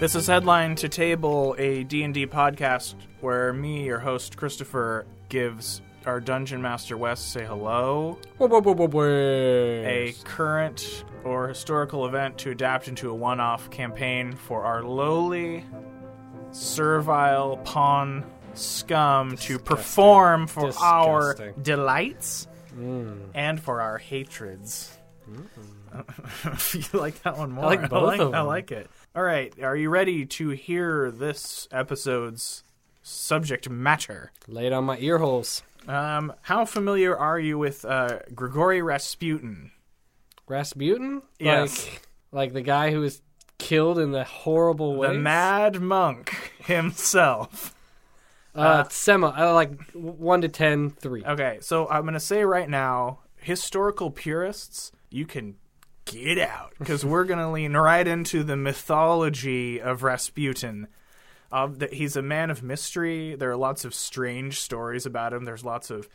This is Headline to Table, a D&D podcast where me, your host Christopher, gives our dungeon master Wes say hello, a current or historical event to adapt into a one-off campaign for our lowly, servile pawn scum to perform for our Disgusting. delights hmm. and for our hatreds. Hmm. you like that one more? I like both of them. I like it. All right, are you ready to hear this episode's subject matter? Lay it on my ear holes. Um, how familiar are you with uh, Grigory Rasputin? Rasputin? Yes. Like, like the guy who was killed in the horrible way. The Mad Monk himself. Uh, semi. Uh, like one to ten, three. Okay, so I'm going to say right now, historical purists, you can get out because we're going to lean right into the mythology of Rasputin. Of that he's a man of mystery. There are lots of strange stories about him. There's lots of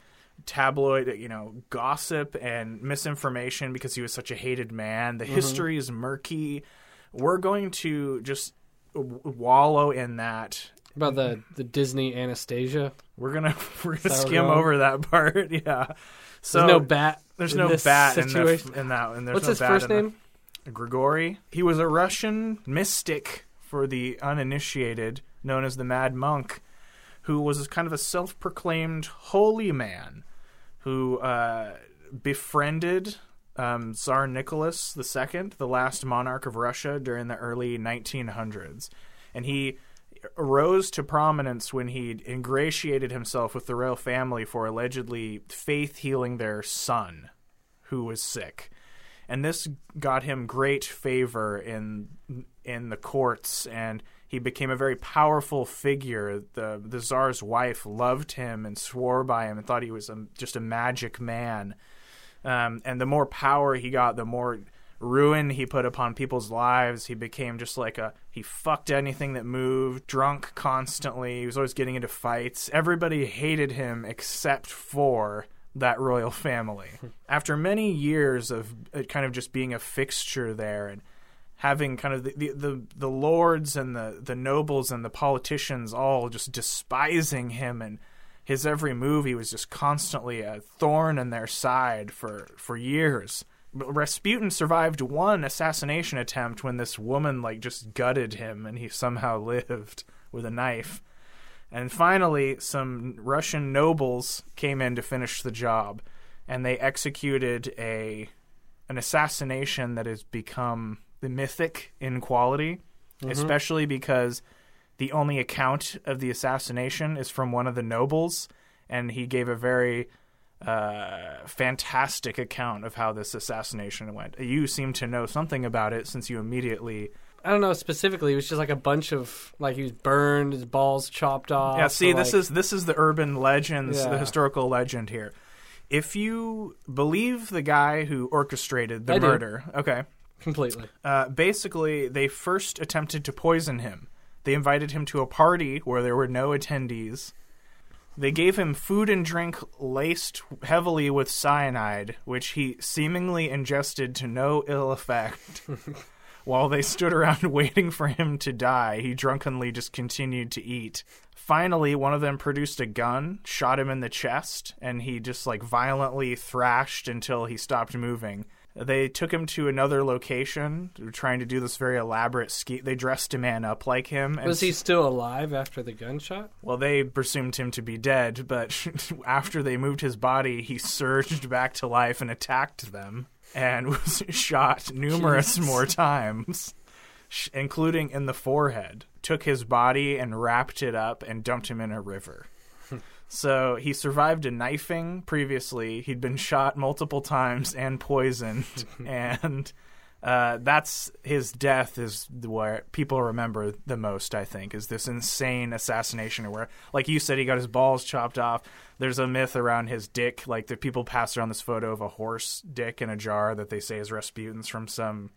tabloid, you know, gossip and misinformation because he was such a hated man. The mm-hmm. history is murky. We're going to just w- wallow in that About the the Disney Anastasia. we're gonna we're gonna skim we're over that part. Yeah. So There's no bat. There's in no bat in, the, in that. And there's What's no his first in the- name? Grigory. He was a Russian mystic for the uninitiated, known as the Mad Monk, who was kind of a self-proclaimed holy man who uh, befriended um, Tsar Nicholas II, the last monarch of Russia during the early 1900s, and he rose to prominence when he ingratiated himself with the royal family for allegedly faith healing their son, who was sick. And this got him great favor in in the courts and he became a very powerful figure. The the czar's wife loved him and swore by him and thought he was a, just a magic man. Um, and the more power he got the more ruin he put upon people's lives. He became just like a he fucked anything that moved drunk constantly. He was always getting into fights. Everybody hated him except for that royal family. After many years of uh, kind of just being a fixture there and having kind of the, the, the, the lords and the, the nobles and the politicians all just despising him and his every move, he was just constantly a thorn in their side for, for years. Rasputin survived one assassination attempt when this woman like just gutted him and he somehow lived with a knife. And finally, some Russian nobles came in to finish the job, and they executed a an assassination that has become the mythic in quality, especially because the only account of the assassination is from one of the nobles, and he gave a very uh, fantastic account of how this assassination went. You seem to know something about it since you immediately I don't know specifically. It was just like a bunch of like he was burned, his balls chopped off. Yeah, see, so, this like- is this is the urban legends, the historical legend here. If you believe the guy who orchestrated the I do. murder, okay, completely. uh, basically they first attempted to poison him. They invited him to a party where there were no attendees. They gave him food and drink laced heavily with cyanide, which he seemingly ingested to no ill effect. While they stood around waiting for him to die, he drunkenly just continued to eat. Finally, one of them produced a gun, shot him in the chest, and he just like violently thrashed until he stopped moving. They took him to another location, trying to do this very elaborate ski. They dressed a man up like him. And Was he still alive after the gunshot? well, they presumed him to be dead, but after they moved his body, he surged back to life and attacked them and was shot numerous Jesus. more times, including in the forehead. Took his body and wrapped it up and dumped him in a river. So he survived a knifing previously. He'd been shot multiple times and poisoned, and Uh, that's his death is where people remember the most. I think is this insane assassination where, like you said, he got his balls chopped off. There's a myth around his dick. Like the people pass around this photo of a horse dick in a jar that they say is Rasputin's from some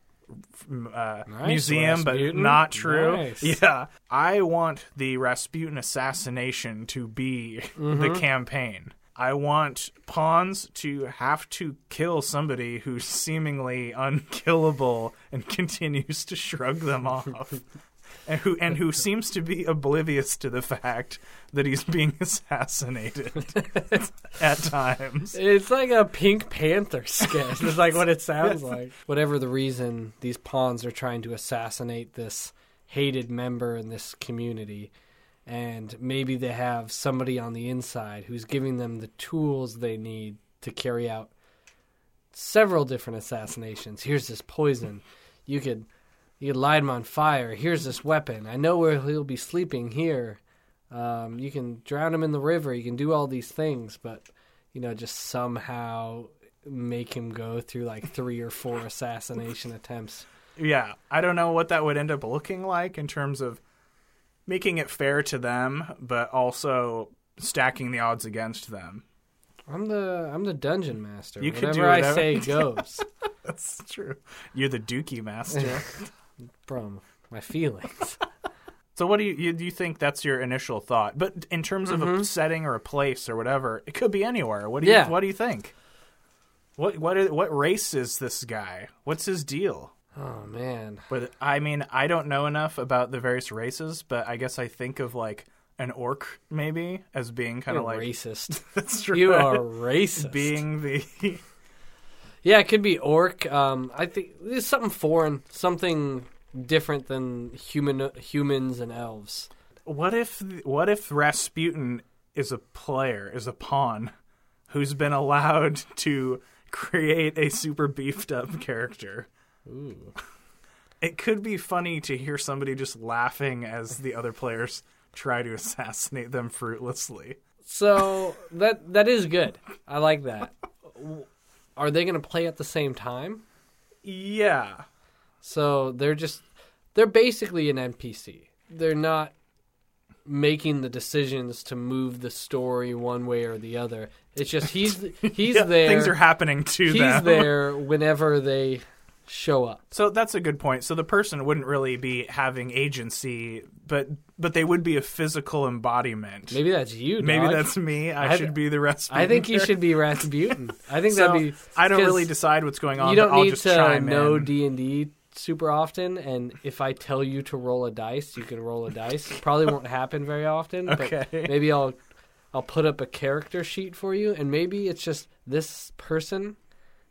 uh, Nice, museum, Rasputin. but not true. Nice. Yeah, I want the Rasputin assassination to be the campaign. I want pawns to have to kill somebody who's seemingly unkillable and continues to shrug them off. And who and who seems to be oblivious to the fact that he's being assassinated at times. It's like a Pink Panther sketch. It's like what it sounds like. Whatever the reason, these pawns are trying to assassinate this hated member in this community. And maybe they have somebody on the inside who's giving them the tools they need to carry out several different assassinations. Here's this poison. You could you could light him on fire. Here's this weapon. I know where he'll be sleeping here. Um, you can drown him in the river. You can do all these things, but you know, just somehow make him go through like three or four assassination attempts. Yeah, I don't know what that would end up looking like in terms of making it fair to them, but also stacking the odds against them. I'm the I'm the dungeon master. You could whatever do I say goes. That's true. You're the Dookie master. From my feelings. so, what do you, you do? You think that's your initial thought? But in terms of a mm-hmm. setting or a place or whatever, it could be anywhere. What do you Yeah. What do you think? What what is, what race is this guy? What's his deal? Oh man. But I mean, I don't know enough about the various races, but I guess I think of like an orc maybe as being kind of like racist. that's true. You are racist. being the Yeah, it could be orc. Um, I think it's something foreign, something different than human humans and elves. what if what if Rasputin is a player, is a pawn who's been allowed to create a super beefed up character? Ooh. It could be funny to hear somebody just laughing as the other players try to assassinate them fruitlessly. So that that is good. I like that. Are they going to play at the same time? Yeah. So they're just they're basically an NPC. They're not making the decisions to move the story one way or the other. It's just he's he's Yeah, there. Things are happening to he's them. He's there whenever they show up. So that's a good point. So the person wouldn't really be having agency, but but they would be a physical embodiment. Maybe that's you. Maybe dog. that's me. I, I- should be the rest. I think you should be Rasputin. I think So, that'd be. I don't really decide what's going on. You don't need just to know. D and D super often, and if I tell you to roll a dice, you can roll a dice. Probably won't happen very often. Okay. But maybe I'll I'll put up a character sheet for you, and maybe it's just this person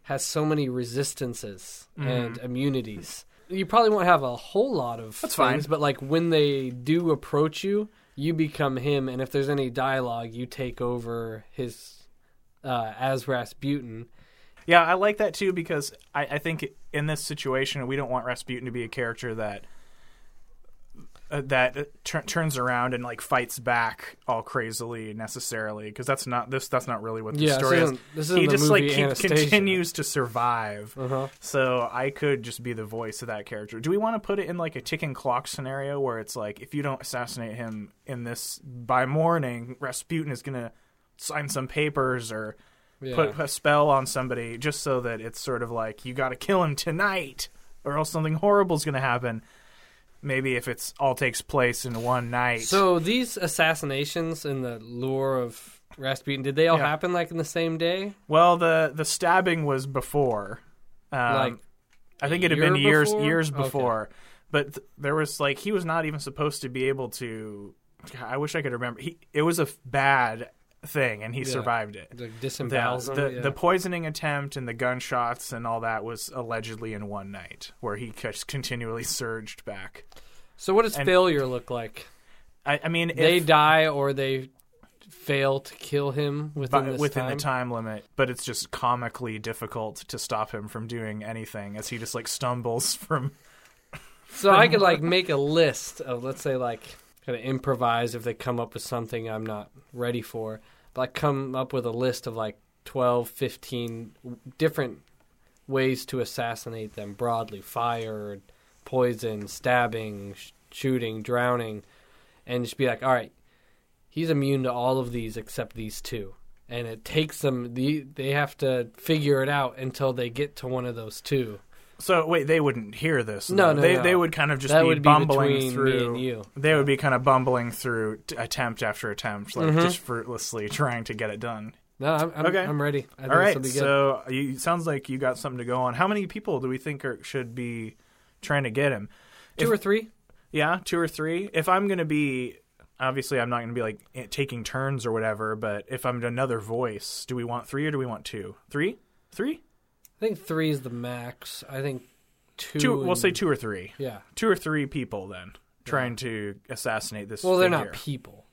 has so many resistances and immunities. You probably won't have a whole lot of That's things, fine. but like when they do approach you, you become him, and if there's any dialogue, you take over his uh, as Rasputin. Yeah, I like that too because I, I think in this situation we don't want Rasputin to be a character that that tur- turns around and like fights back all crazily necessarily because that's not this that's not really what the Yeah, story is. isn't- this isn't he just like continues to survive. Uh-huh. So I could just be the voice of that character. Do we want to put it in like a ticking clock scenario where it's like if you don't assassinate him in this by morning, Rasputin is gonna sign some papers or Yeah. put a spell on somebody just so that it's sort of like you got to kill him tonight or else something horrible is gonna happen. Maybe if it's all takes place in one night. So these assassinations in the lure of Rasputin, did they all Yeah. happen like in the same day? well, the the stabbing was before. Um, like I think it had been years before? years Okay. before, but th- there was like he was not even supposed to be able to. I wish I could remember. He it was a f- bad thing, and he Yeah. survived it. the The, disembowels them, the, yeah. the poisoning attempt and the gunshots and all that was allegedly in one night, where he just continually surged back. So what does and- failure look like? I, I mean, they if, die or they fail to kill him within within time? the time limit, but it's just comically difficult to stop him from doing anything as he just like stumbles from. So I could like make a list of let's say like kind of improvise if they come up with something I'm not ready for. Like come up with a list of like 12, 15 different ways to assassinate them broadly: fire, poison, stabbing, sh- shooting, drowning, and just be like, all right, he's immune to all of these except these two. And it takes them the they have to figure it out until they get to one of those two. So wait, they wouldn't hear this. No, no, they no. they would kind of just that be would be bumbling between through. me and you. They would be kind of bumbling through t- attempt after attempt, like Mhm. just fruitlessly trying to get it done. No, I'm, I'm, Okay. I'm ready. I think All this'll be good. so you it sounds like you got something to go on. How many people do we think are, should be trying to get him? two if- or three. Yeah, two or three. If I'm going to be, obviously, I'm not going to be like eh, taking turns or whatever. But if I'm another voice, do we want three or do we want two? Three, three, I think three is the max. I think two. two. We'll say two or three. Yeah. Two or three people then trying to assassinate this. Well, they're not people.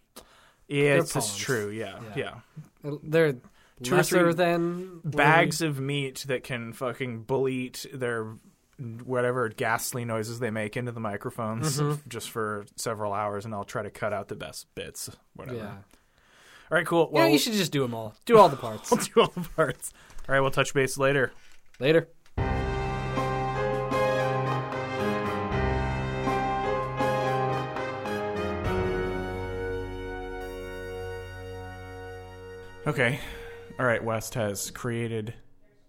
Yeah, it's, it's true. Yeah, Yeah. yeah. They're Two or lesser three than Bags of meat that can fucking bully their whatever ghastly noises they make into the microphones Mhm. just for several hours, and I'll try to cut out the best bits. Whatever. Yeah. All right, cool. yeah, Well, you should just do them all. Do all the parts. Do all the parts. All right, we'll touch base later. Later. Okay. All right, Wes has created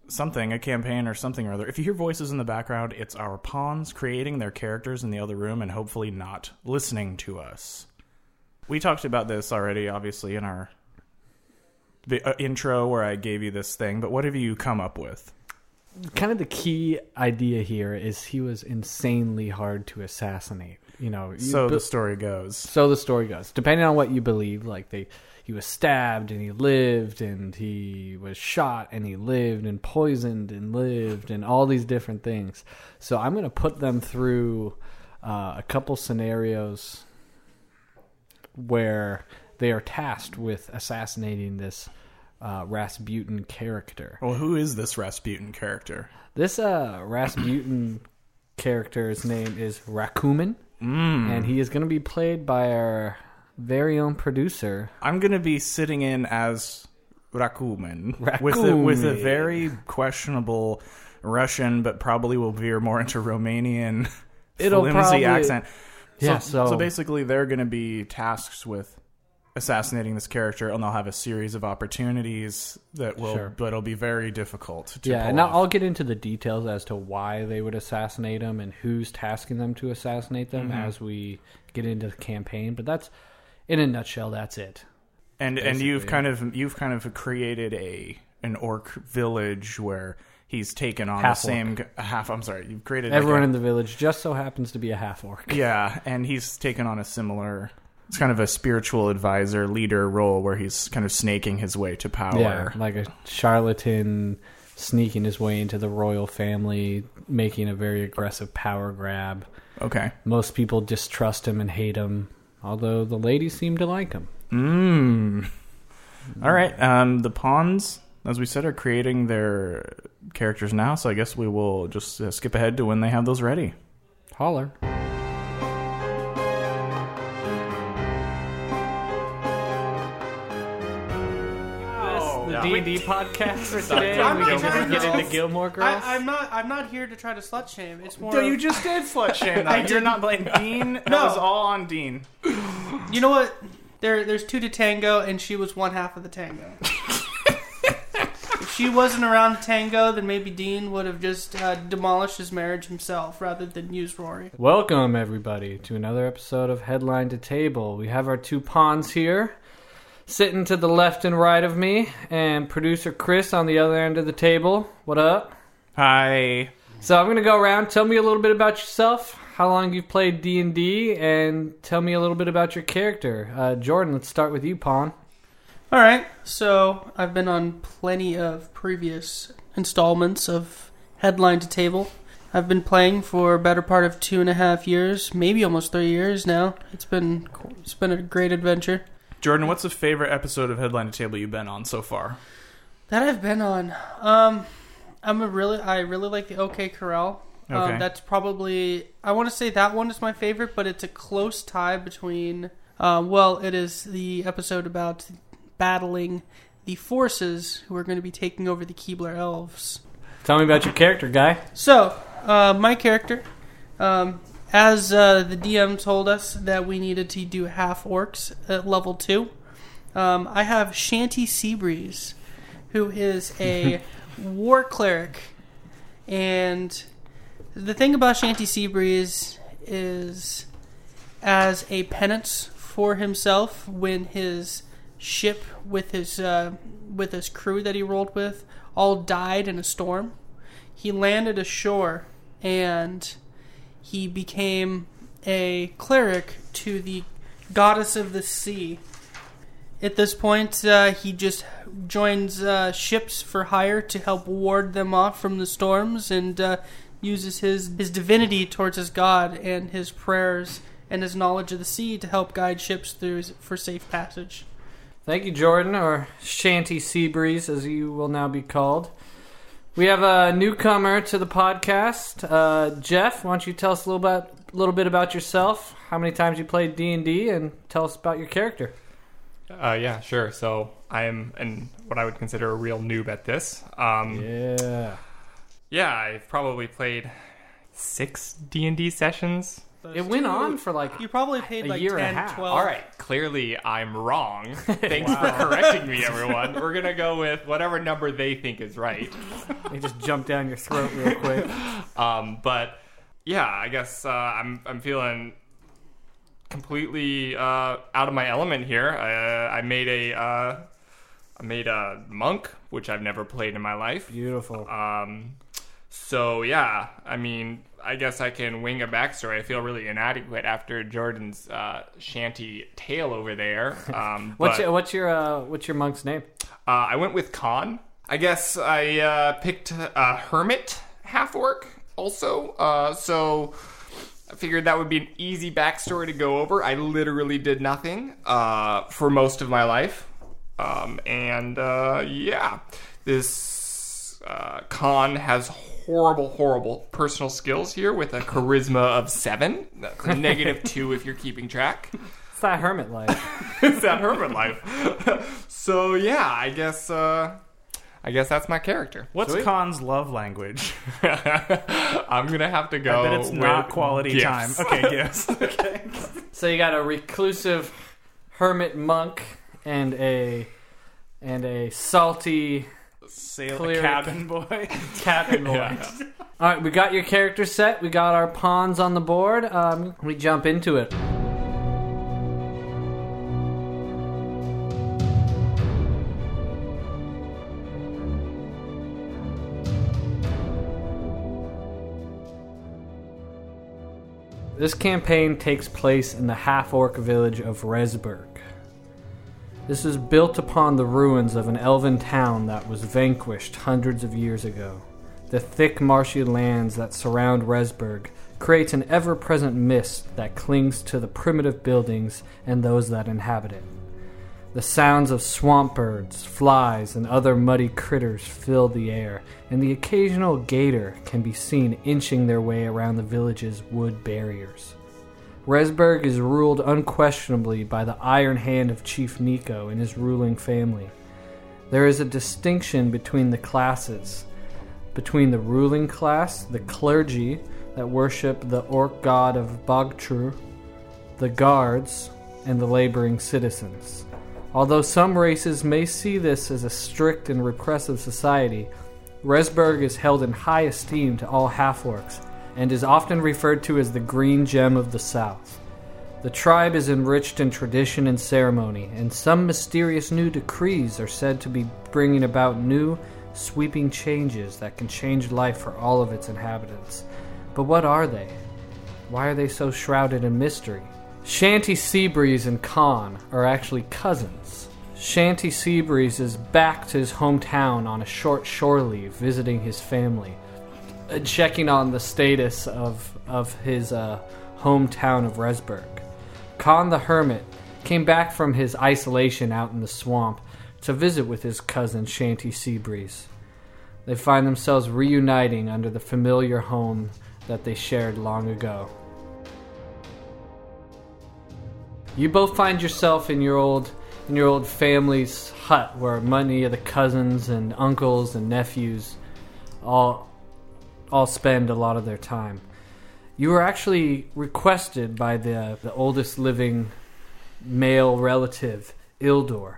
something, a campaign or something or other. If you hear voices in the background, it's our pawns creating their characters in the other room and hopefully not listening to us. We talked about this already, obviously, in our uh, intro where I gave you this thing, but what have you come up with? Kind of the key idea here is he was insanely hard to assassinate. You know, you So the story goes. so the story goes. Depending on what you believe, like they, he was stabbed and he lived, and he was shot and he lived, and poisoned and lived, and all these different things. So I'm going to put them through uh, a couple scenarios where they are tasked with assassinating this uh, Rasputin character. Well, who is this Rasputin character? This uh, Rasputin character's name is Rakumin, Mm. and he is going to be played by our very own producer. I'm gonna be sitting in as Rakumin, with a, with a very questionable Russian, but probably will veer more into Romanian It'll flimsy probably- accent. Yeah, so, so- basically, they're gonna be tasked with assassinating this character, and they'll have a series of opportunities that will, Sure. but it'll be very difficult to Yeah, and now off. I'll get into the details as to why they would assassinate him and who's tasking them to assassinate them Mm-hmm. as we get into the campaign. But that's, in a nutshell, that's it. and and you've kind of you've kind of created a an orc village where he's taken on Half the same g- half. I'm sorry, you've created like Everyone a- in the village just so happens to be a half orc. Yeah, and he's taken on a similar. It's kind of a spiritual advisor, leader role where he's kind of snaking his way to power. Yeah, like a charlatan sneaking his way into the royal family, making a very aggressive power grab. Okay. Most people distrust him and hate him, although the ladies seem to like him. Mm. All right. Um, the pawns, as we said, are creating their characters now, so I guess we will just uh, skip ahead to when they have those ready. Holler. D and D podcast for today. I'm we not can just trying get into Gilmore Girls. I, I'm not. I'm not here to try to slut shame. It's more. So of- you just did slut shame. I You're not blaming Dean. That No. was all on Dean. You know what? There, there's two to tango, and she was one half of the tango. if she wasn't around to tango, then maybe Dean would have just uh, demolished his marriage himself rather than use Rory. Welcome everybody to another episode of Headline to Table. We have our two pawns here, sitting to the left and right of me, and producer Chris on the other end of the table. What up? Hi. So I'm gonna go around. Tell me a little bit about yourself. How long you've played D and D, and tell me a little bit about your character. Uh, Jordan, let's start with you, Pawn. All right. So I've been on plenty of previous installments of Headline to Table. I've been playing for a better part of two and a half years, maybe almost three years now. It's been it's been a great adventure. Jordan, what's the favorite episode of Headline to Table you've been on so far? that I've been on. Um, I'm a really I really like the OK Corral. Okay. Um, that's probably I want to say that one is my favorite, but it's a close tie between. Um, well, it is the episode about battling the forces who are going to be taking over the Keebler elves. Tell me about your character, guy. So, uh, my character, um, as uh, the DM told us that we needed to do half orcs at level two, um, I have Shanty Seabreeze, who is a war cleric, and the thing about Shanty Seabreeze is, as a penance for himself, when his ship with his uh, with his crew that he rolled with all died in a storm, he landed ashore and he became a cleric to the goddess of the sea. At this point, uh, he just joins uh, ships for hire to help ward them off from the storms and uh, uses his, his divinity towards his god and his prayers and his knowledge of the sea to help guide ships through for safe passage. Thank you, Jordan, or Shanty Seabreeze, as you will now be called. We have a newcomer to the podcast, uh, Jeff. Why don't you tell us a little bit, little bit about yourself? How many times you played D and D, and tell us about your character. Uh, yeah, sure. So I am and what I would consider a real noob at this. Um, Yeah. yeah, I've probably played six D and D sessions. It went on for like You probably paid A like year and a half. 12. All right, clearly I'm wrong. Thanks for correcting me, everyone. We're gonna go with whatever number they think is right. they just jumped down your throat real quick. Um, but yeah, I guess uh, I'm I'm feeling completely uh, out of my element here. Uh, I made a uh, I made a monk, which I've never played in my life. Beautiful. Um, so yeah, I mean, I guess I can wing a backstory. I feel really inadequate after Jordan's uh, shanty tale over there. Um, What's but, your, what's your uh, what's your monk's name? uh, I went with Khan. I guess I uh, picked a hermit half orc also. Uh, so I figured that would be an easy backstory to go over. I literally did nothing uh, for most of my life. Um, and uh, yeah, this uh, Khan has horrible, horrible personal skills here with a charisma of seven. negative Two if you're keeping track. It's that hermit life. it's that hermit life. so yeah, I guess uh, I guess that's my character. What's Sweet. Khan's love language? I'm gonna have to go. I bet it's not quality gifts. time. Okay, gifts. Okay. so you got a reclusive hermit monk and a and a salty Sail Clear- cabin boy. cabin boy. Yeah. All right, we got your character set. We got our pawns on the board. Um, we jump into it. This campaign takes place in the half orc village of Resburg. This is built upon the ruins of an elven town that was vanquished hundreds of years ago. The thick marshy lands that surround Resburg creates an ever-present mist that clings to the primitive buildings and those that inhabit it. The sounds of swamp birds, flies, and other muddy critters fill the air, and the occasional gator can be seen inching their way around the village's wood barriers. Resburg is ruled unquestionably by the iron hand of Chief Nico and his ruling family. There is a distinction between the classes, between the ruling class, the clergy that worship the orc god of Bogtru, the guards, and the laboring citizens. Although some races may see this as a strict and repressive society, Resburg is held in high esteem to all half orcs and is often referred to as the Green Gem of the South. The tribe is enriched in tradition and ceremony, and some mysterious new decrees are said to be bringing about new, sweeping changes that can change life for all of its inhabitants. But what are they? Why are they so shrouded in mystery? Shanty Seabreeze and Khan are actually cousins. Shanty Seabreeze is back to his hometown on a short shore leave, visiting his family, checking on the status of of his uh, hometown of Resburg. Khan the Hermit came back from his isolation out in the swamp to visit with his cousin Shanty Seabreeze. They find themselves reuniting under the familiar home that they shared long ago. You both find yourself in your old in your old family's hut where many of the cousins and uncles and nephews all all spend a lot of their time. You were actually requested by the the oldest living male relative, Ildor.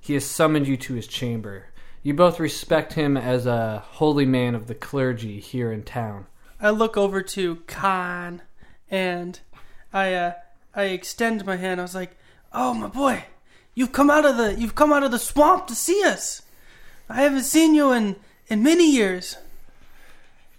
He has summoned you to his chamber. You both respect him as a holy man of the clergy here in town. I look over to Khan and I uh, I extend my hand. I was like, "Oh my boy, you've come out of the you've come out of the swamp to see us. I haven't seen you in in many years."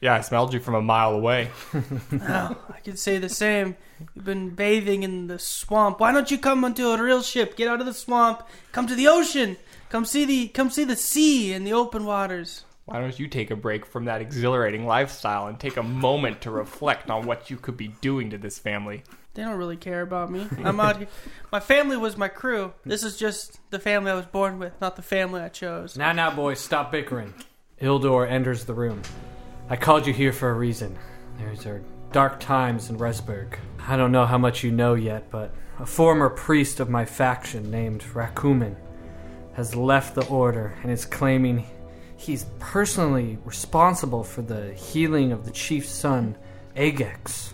Yeah, I smelled you from a mile away. Oh, I could say the same. You've been bathing in the swamp. Why don't you come onto a real ship? Get out of the swamp. Come to the ocean. Come see the come see the sea and the open waters. Why don't you take a break from that exhilarating lifestyle and take a moment to reflect on what you could be doing to this family? They don't really care about me. I'm out here. My family was my crew. This is just the family I was born with, not the family I chose. Now, now, boys, stop bickering. Ildor enters the room. I called you here for a reason. There's are dark times in Resburg. I don't know how much you know yet, but a former priest of my faction named Rakumin has left the order and is claiming he's personally responsible for the healing of the chief's son, Agex.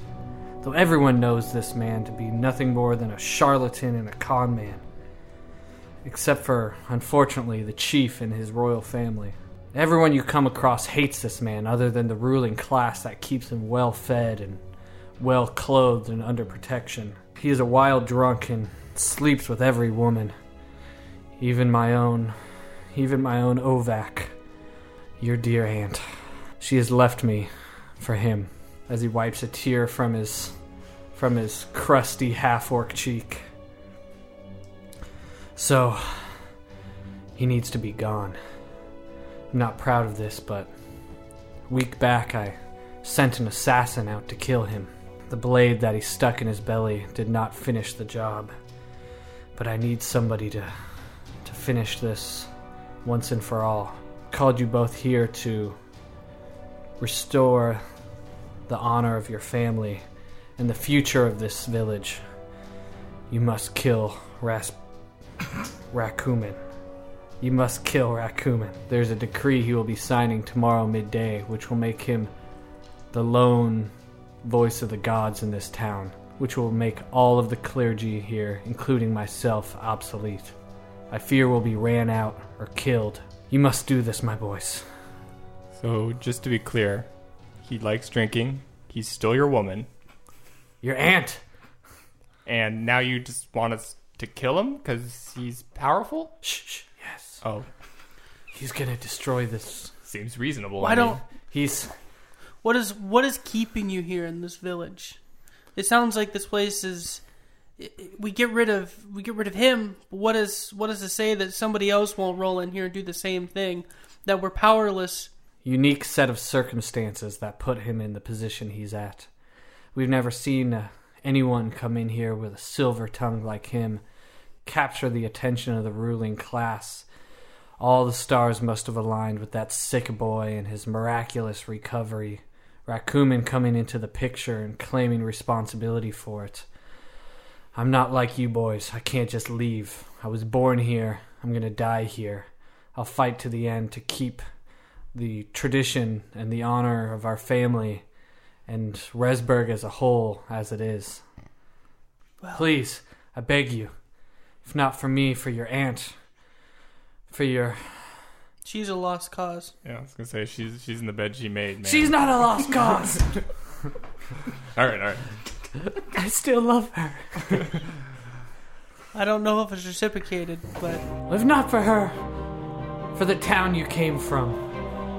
Though everyone knows this man to be nothing more than a charlatan and a con man. Except for, unfortunately, the chief and his royal family. Everyone you come across hates this man, other than the ruling class that keeps him well fed and well clothed and under protection. He is a wild drunk and sleeps with every woman. Even my own, even my own Ovak, your dear aunt. She has left me for him as he wipes a tear from his from his crusty half-orc cheek. So he needs to be gone. I'm not proud of this, but week back I sent an assassin out to kill him. The blade that he stuck in his belly did not finish the job. But I need somebody to to finish this once and for all. Called you both here to restore the honor of your family and the future of this village. You must kill Ras Rakumin. You must kill Rakumin. There's a decree he will be signing tomorrow midday, which will make him the lone voice of the gods in this town, which will make all of the clergy here, including myself, obsolete. I fear we'll be ran out or killed. You must do this, my boys. So, just to be clear, he likes drinking, he's still your woman, Your aunt! and now you just want us to kill him because he's powerful? Shh, shh. Oh, He's gonna destroy this. seems reasonable. Why I mean, don't He's. what is what is keeping you here in this village? It sounds like this place is i- i- we get rid of we get rid of him. But what is what is to say that somebody else won't roll in here and do the same thing? That we're powerless. unique set of circumstances that put him in the position he's at. We've never seen uh, anyone come in here with a silver tongue like him, capture the attention of the ruling class. All the stars must have aligned with that sick boy and his miraculous recovery. Rakumin coming into the picture and claiming responsibility for it. I'm not like you boys. I can't just leave. I was born here. I'm gonna die here. I'll fight to the end to keep the tradition and the honor of our family and Resburg as a whole as it is. Well- Please, I beg you, if not for me, for your aunt, for your. She's a lost cause. Yeah, I was gonna say she's she's in the bed she made. Man. She's not a lost cause. all right, all right. I still love her. I don't know if it's reciprocated, but If not for her, for the town you came from.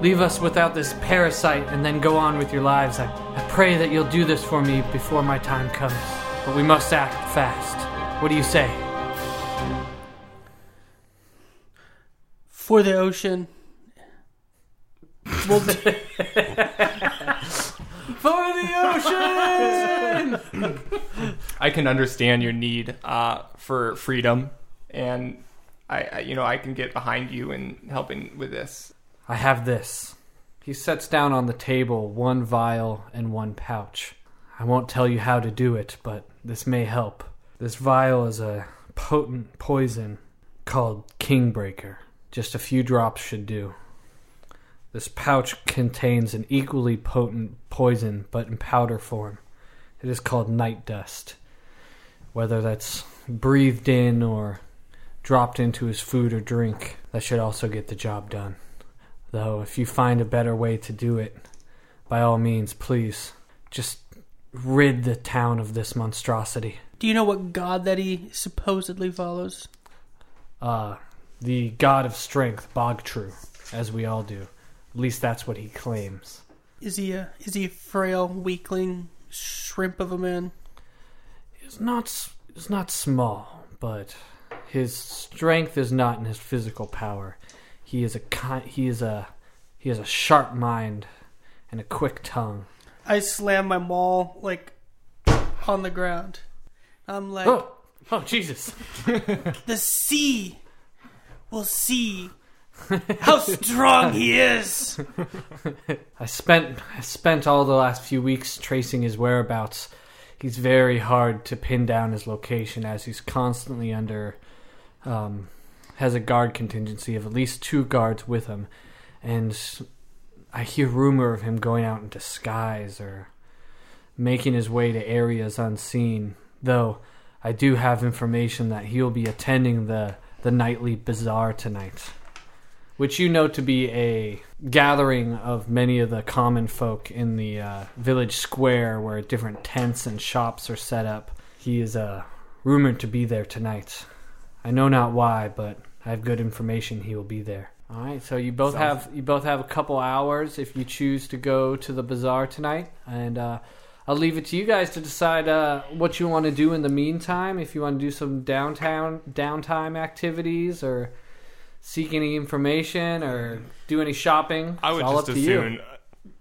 Leave us without this parasite and then go on with your lives. I, I pray that you'll do this for me before my time comes. But we must act fast. What do you say? For the ocean. We'll do- For the ocean! I can understand your need uh, for freedom, and I, I, you know, I can get behind you in helping with this. I have this. He sets down on the table one vial and one pouch. I won't tell you how to do it, but this may help. This vial is a potent poison called Kingbreaker. Just a few drops should do. This pouch contains an equally potent poison, but in powder form. It is called night dust. Whether that's breathed in or dropped into his food or drink, that should also get the job done. Though, if you find a better way to do it, by all means, please, just rid the town of this monstrosity. Do you know what god that he supposedly follows? Uh, the god of strength, Bogtrue, as we all do. At least that's what he claims. Is he a is he a frail weakling shrimp of a man? He's not he's not small, but his strength is not in his physical power. He is a he is a he has a sharp mind and a quick tongue. I slam my maul like on the ground. I'm like Oh, oh Jesus! the sea will see how strong he is. I spent I spent all the last few weeks tracing his whereabouts. He's very hard to pin down his location as he's constantly under um, has a guard contingency of at least two guards with him, and I hear rumor of him going out in disguise or making his way to areas unseen. Though I do have information that he'll be attending the the nightly bazaar tonight which you know to be a gathering of many of the common folk in the uh, village square where different tents and shops are set up. He is uh, rumored to be there tonight. I know not why, but I have good information he will be there. All right, so you both Sounds- have you both have a couple hours if you choose to go to the bazaar tonight, and uh, I'll leave it to you guys to decide uh, what you want to do in the meantime. If you want to do some downtown downtime activities or seek any information or do any shopping. I would it's all just up as you. uh,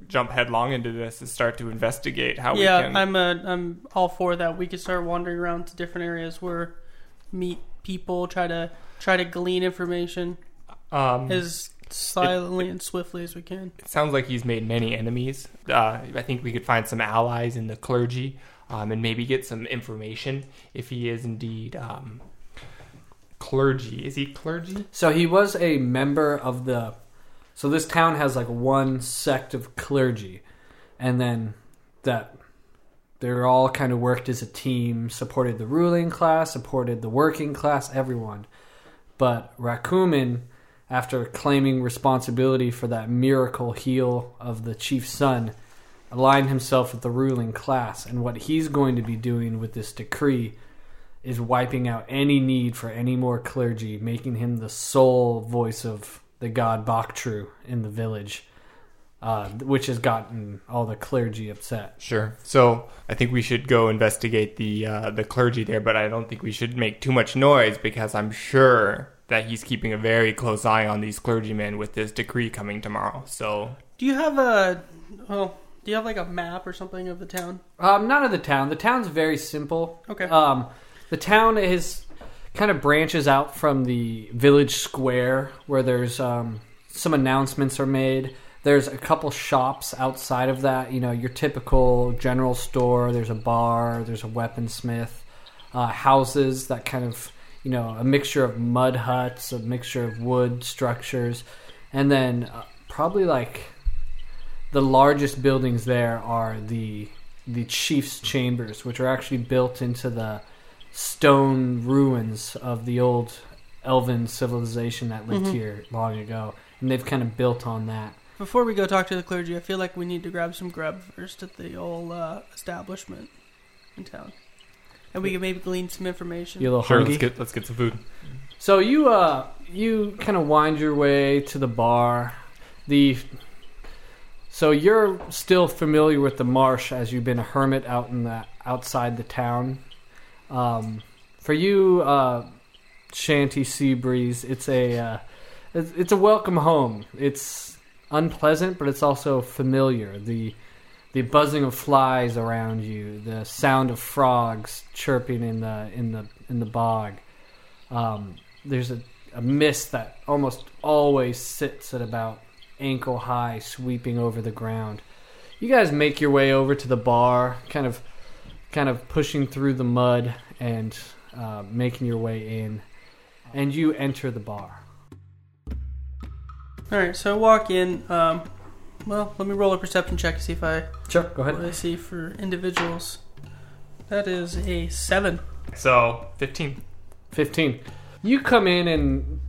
jump headlong into this and start to investigate how yeah, we can. I'm a, I'm all for that. We could start wandering around to different areas where meet people, try to try to glean information um, as silently and swiftly as we can. it sounds like he's made many enemies. Uh, I think we could find some allies in the clergy um, and maybe get some information if he is indeed um, clergy. Is he clergy? So he was a member of the. So this town has like one sect of clergy, and then that they're all kind of worked as a team, supported the ruling class, supported the working class, everyone. But Rakumin, after claiming responsibility for that miracle heal of the chief's son, aligned himself with the ruling class. And what he's going to be doing with this decree is wiping out any need for any more clergy, making him the sole voice of the god Baktru in the village, uh, which has gotten all the clergy upset. Sure. So I think we should go investigate the uh, the clergy there, but I don't think we should make too much noise because I'm sure that he's keeping a very close eye on these clergymen with this decree coming tomorrow. So Do you have a well? Do you have like a map or something of the town? Um, none of the town. The town's very simple. Okay. Um, the town is kind of branches out from the village square where there's um, some announcements are made. There's a couple shops outside of that. You know, your typical general store. There's a bar. There's a weaponsmith. Uh, houses that kind of, you know, a mixture of mud huts, a mixture of wood structures, and then uh, probably like the largest buildings there are the the chief's chambers, which are actually built into the stone ruins of the old elven civilization that lived Mhm. here long ago, and they've kind of built on that. Before we go talk to the clergy, I feel like we need to grab some grub first at the old uh, establishment in town, and we can maybe glean some information. You a little sure, hungry? let's get let's get some food. So you uh you kind of wind your way to the bar. The so you're still familiar with the marsh as you've been a hermit out in the outside the town. Um, for you, uh, Shanty Seabreeze, it's a uh, it's, it's a welcome home. It's unpleasant, but it's also familiar. The the buzzing of flies around you, the sound of frogs chirping in the in the in the bog. Um, there's a, a mist that almost always sits at about ankle high, sweeping over the ground. You guys make your way over to the bar, kind of, kind of pushing through the mud and uh, making your way in, and you enter the bar. All right, so walk in. Um, well, let me roll a perception check to see if I Sure, go ahead. what I see for individuals. That is a seven. So, 15. 15. You come in and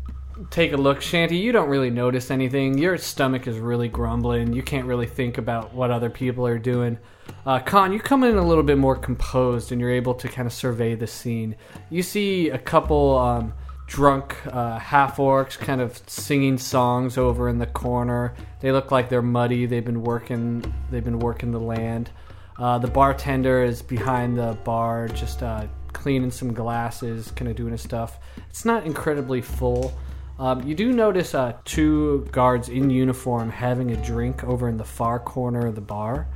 take a look, Shanty. You don't really notice anything. Your stomach is really grumbling. You can't really think about what other people are doing. Uh, Khan, you come in a little bit more composed and you're able to kind of survey the scene. You see a couple um, drunk uh, half orcs kind of singing songs over in the corner. They look like they're muddy. They've been working. They've been working the land. Uh, the bartender is behind the bar, just uh, cleaning some glasses, kind of doing his stuff. It's not incredibly full. Um, you do notice uh, two guards in uniform having a drink over in the far corner of the bar,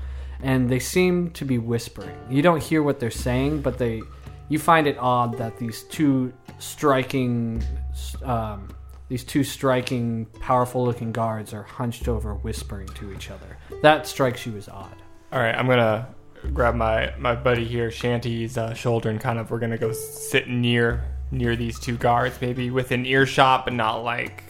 and they seem to be whispering. You don't hear what they're saying, but they you find it odd that these two striking um, these two striking, powerful looking guards are hunched over, whispering to each other. That strikes you as odd. All right, I'm gonna grab my my buddy here, Shanty's uh, shoulder, and kind of we're gonna go sit near near these two guards, maybe within earshot, but not like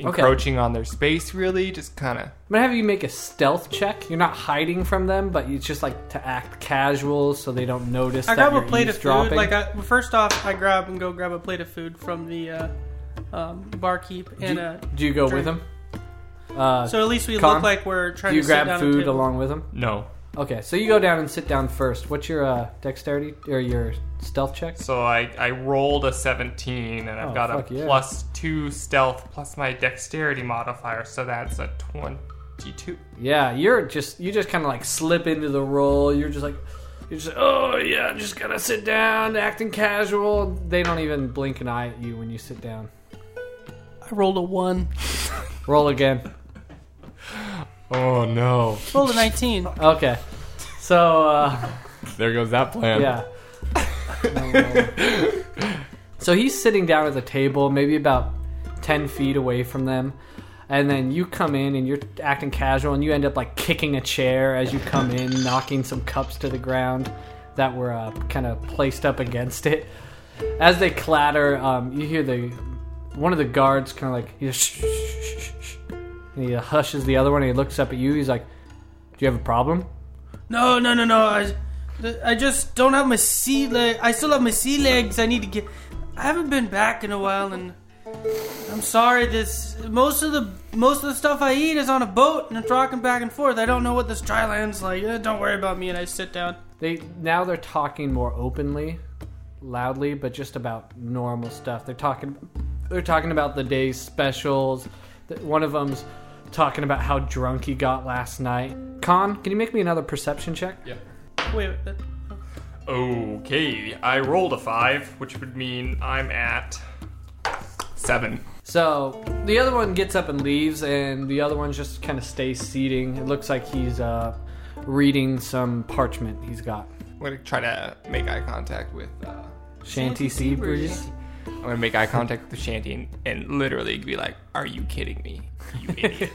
encroaching on their space. Really, just kind of. I'm gonna have you make a stealth check. You're not hiding from them, but it's just like to act casual so they don't notice. That I that grab a you're plate of food. Like, I, first off, I grab and go grab a plate of food from the uh, um, barkeep, and uh, do you go drink. with them? Uh, so at least we Khan, look like we're trying do you to grab sit down food at a table. along with them? No. Okay, so you go down and sit down first. What's your uh, dexterity or your stealth check? So I, I rolled a 17, and I've Oh, got a yeah. plus two stealth plus my dexterity modifier, so that's a 22. Yeah, you're just you just kind of like slip into the role. You're just like you're just oh yeah, I'm just gonna sit down, acting casual. They don't even blink an eye at you when you sit down. I rolled a one. Roll again. Oh no. Rolled a nineteen. Okay, so uh, There goes that plan. yeah. so he's sitting down at the table, maybe about ten feet away from them. And then you come in and you're acting casual, and you end up like kicking a chair as you come in, knocking some cups to the ground that were uh, kind of placed up against it. As they clatter, um, you hear the one of the guards kind of like he he hushes the other one. and He looks up at you. He's like, "Do you have a problem?" No, no, no, no. I, I just don't have my sea leg. I still have my sea legs. I need to get. I haven't been back in a while, and I'm sorry. This most of the most of the stuff I eat is on a boat, and it's rocking back and forth. I don't know what this dry land's like. Eh, Don't worry about me. And I sit down. They now they're talking more openly, loudly, but just about normal stuff. They're talking they're talking about the day's specials. One of them's talking about how drunk he got last night. Khan, can you make me another perception check? Yeah. Wait, wait. that- Okay, I rolled a five, which would mean I'm at seven. So the other one gets up and leaves, and the other one just kind of stays seating. It looks like he's uh, reading some parchment he's got. I'm gonna try to make eye contact with. Uh, Shanty Seabreeze. I'm gonna make eye contact with the Shanty and, and literally be like, "Are you kidding me, you idiot?"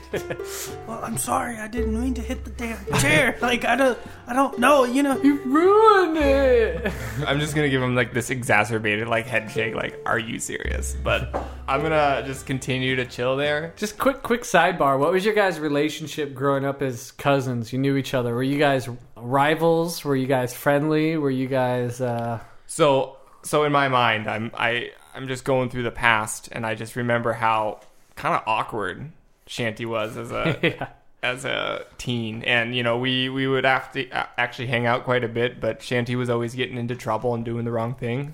Well, I'm sorry. I didn't mean to hit the damn chair. like I don't. I don't know. You know. You ruined it. I'm just gonna give him like this exacerbated like head shake, like, "Are you serious?" But I'm gonna just continue to chill there. Just quick, quick sidebar. What was your guys' relationship growing up as cousins? You knew each other. Were you guys rivals? Were you guys friendly? Were you guys? Uh... So, so in my mind, I'm I I'm just going through the past, and I just remember how kind of awkward Shanty was as a yeah. as a teen, and you know we we would have to actually hang out quite a bit, but Shanty was always getting into trouble and doing the wrong thing.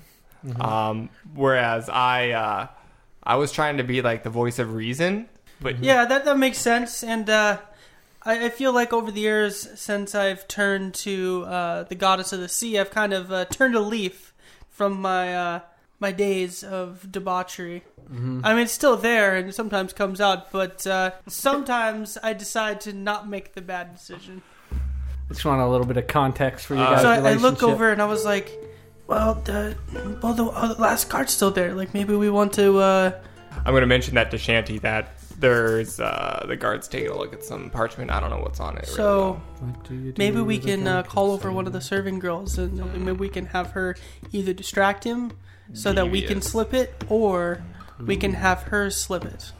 Um, whereas I uh, I was trying to be like the voice of reason, but Yeah, that that makes sense. And uh, I, I feel like over the years, since I've turned to uh, the goddess of the sea, I've kind of uh, turned a leaf from my uh, my days of debauchery. I mean, it's still there and it sometimes comes out, but uh, sometimes I decide to not make the bad decision. I just want a little bit of context for you Uh, guys. so I, I look over and I was like, "Well, the well, the, uh, the last card's still there. Like maybe we want to." Uh, I'm going to mention that to Shanty that there's uh, the guards taking a look at some parchment. I don't know what's on it. really so well. Do do Maybe we can uh, call over one of the serving girls, and maybe we can have her either distract him so that we can slip it, or we can have her slip it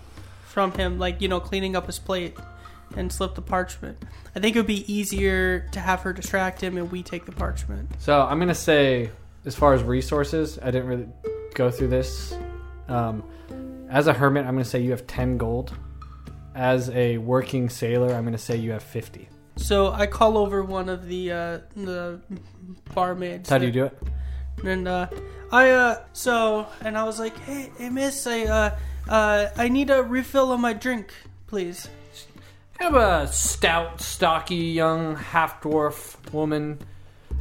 from him, like you know, cleaning up his plate, and slip the parchment. I think it would be easier to have her distract him, and we take the parchment. So I'm gonna say, as far as resources, I didn't really go through this. Um, as a hermit, I'm gonna say you have ten gold. As a working sailor, I'm gonna say you have fifty. So I call over one of the uh, the barmaids. How do you do it? And uh, I uh, so and I was like, hey, hey, miss, I uh, uh, I need a refill on my drink, please. Kind of a stout, stocky, young half dwarf woman.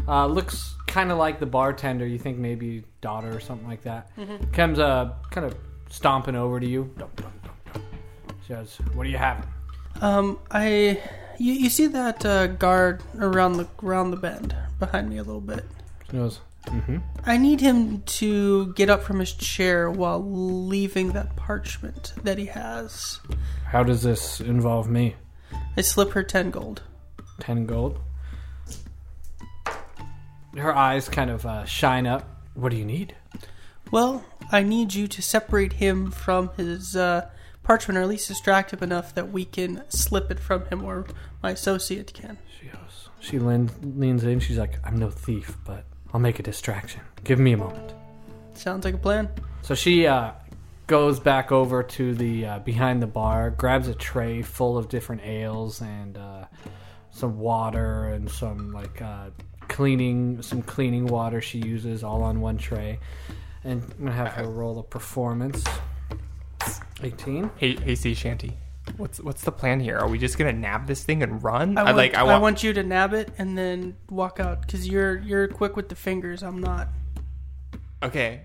Uh, looks kind of like the bartender. You think maybe daughter or something like that. Comes uh, kind of stomping over to you. Dum, dum, dum, dum. She goes, "What are you having?" Um, I you, you see that uh, guard around the around the bend behind me a little bit. She goes, mm-hmm. I need him to get up from his chair while leaving that parchment that he has. How does this involve me? I slip her ten gold. Ten gold. Her eyes kind of uh, shine up. What do you need? Well, I need you to separate him from his uh, parchment, or at least distract him enough that we can slip it from him, or my associate can. She goes. She leans in. She's like, "I'm no thief, but I'll make a distraction. Give me a moment." Sounds like a plan. So she uh, goes back over to the uh, behind the bar, grabs a tray full of different ales and uh, some water and some like uh, cleaning, some cleaning water she uses all on one tray. And I'm gonna have her roll a performance. 18. Hey, hey, sea shanty. What's what's the plan here? Are we just gonna nab this thing and run? I want, like. I I want. want you to nab it and then walk out because you're you're quick with the fingers. I'm not. okay,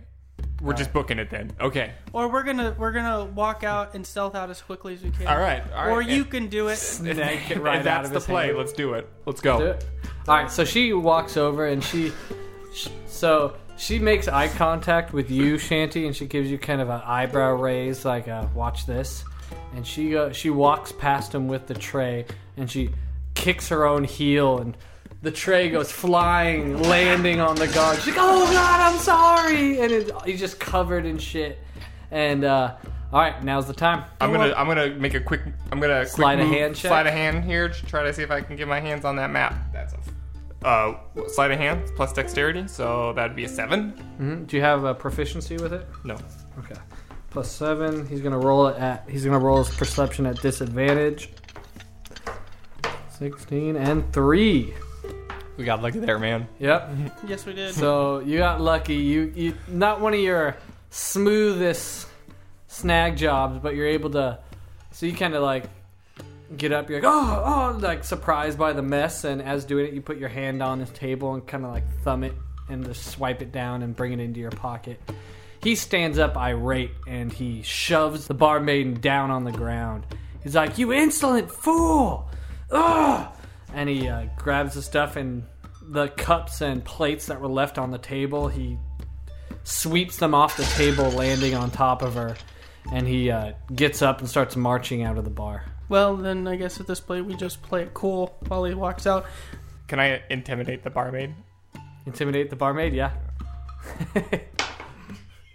we're just booking it then. Okay. Or we're gonna we're gonna walk out and stealth out as quickly as we can. All right. All right. Or you If- can do it. Snag it if right out that's of the play. hand. Let's do it. Let's go. Do it. All right, so she walks over and she, so she makes eye contact with you, Shanty, and she gives you kind of an eyebrow raise, like a "Watch this," and she go, she walks past him with the tray, and she kicks her own heel, and the tray goes flying, landing on the guard. She's like, "Oh God, I'm sorry," and it, he's just covered in shit. And uh, all right, now's the time. I'm gonna I'm gonna make a quick I'm gonna Slide a quick move, hand check? sleight of hand here to try to see if I can get my hands on that map. That's a uh sleight of hand plus dexterity, so that'd be a seven. Mhm. Do you have a proficiency with it? No. Okay. Plus seven. He's gonna roll it at. He's gonna roll his perception at disadvantage. Sixteen and three. We got lucky there, man. Yep. Yes, we did. so you got lucky. You you not one of your smoothest snag jobs, but you're able to. So you kind of like get up. You're like oh oh like surprised by the mess, and as doing it, you put your hand on his table and kind of like thumb it and just swipe it down and bring it into your pocket. He stands up irate and he shoves the barmaid down on the ground. He's like, "You insolent fool!" Ugh! And he uh, grabs the stuff and the cups and plates that were left on the table. He sweeps them off the table, landing on top of her. And he uh, gets up and starts marching out of the bar. Well, then I guess at this point we just play it cool while he walks out. Can I intimidate the barmaid? Intimidate the barmaid, yeah.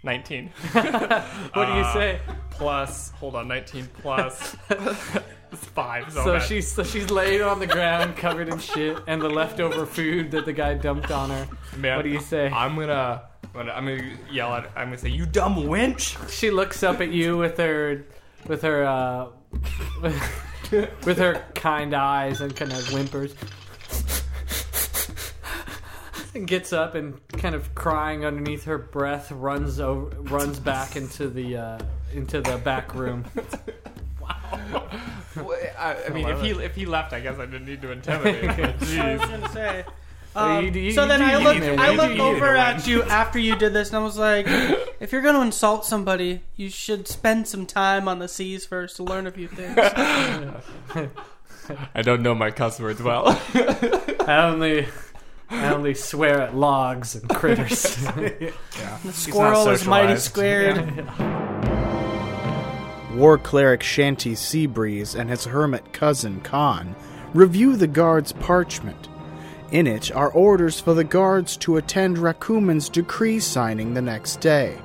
Nineteen. What do you Uh, say? Plus hold on, nineteen plus it's five, so, So bad. she's so she's laying on the ground, covered in shit, and the leftover food that the guy dumped on her. Man, what do you say? I'm gonna I'm gonna, I'm gonna yell at I'm gonna say, You dumb wench! She looks up at you with her, with her, uh, with her kind eyes and kind of whimpers. And gets up and kind of crying underneath her breath, runs over, runs back into the uh, into the back room. Well, I, I mean if he if he left I guess I didn't need to intimidate him. I was Jeez. gonna say. Um, you you- so you then do I look. I look over at you after you did this, and I was like, if you're gonna insult somebody, you should spend some time on the seas first to learn a few things. I don't know my customers well. I only, I only swear at logs and critters. The squirrel is mighty socialized. squared. War cleric Shanty Seabreeze and his hermit cousin Khan review the guard's parchment. In it are orders for the guards to attend Rakuman's decree signing the next day.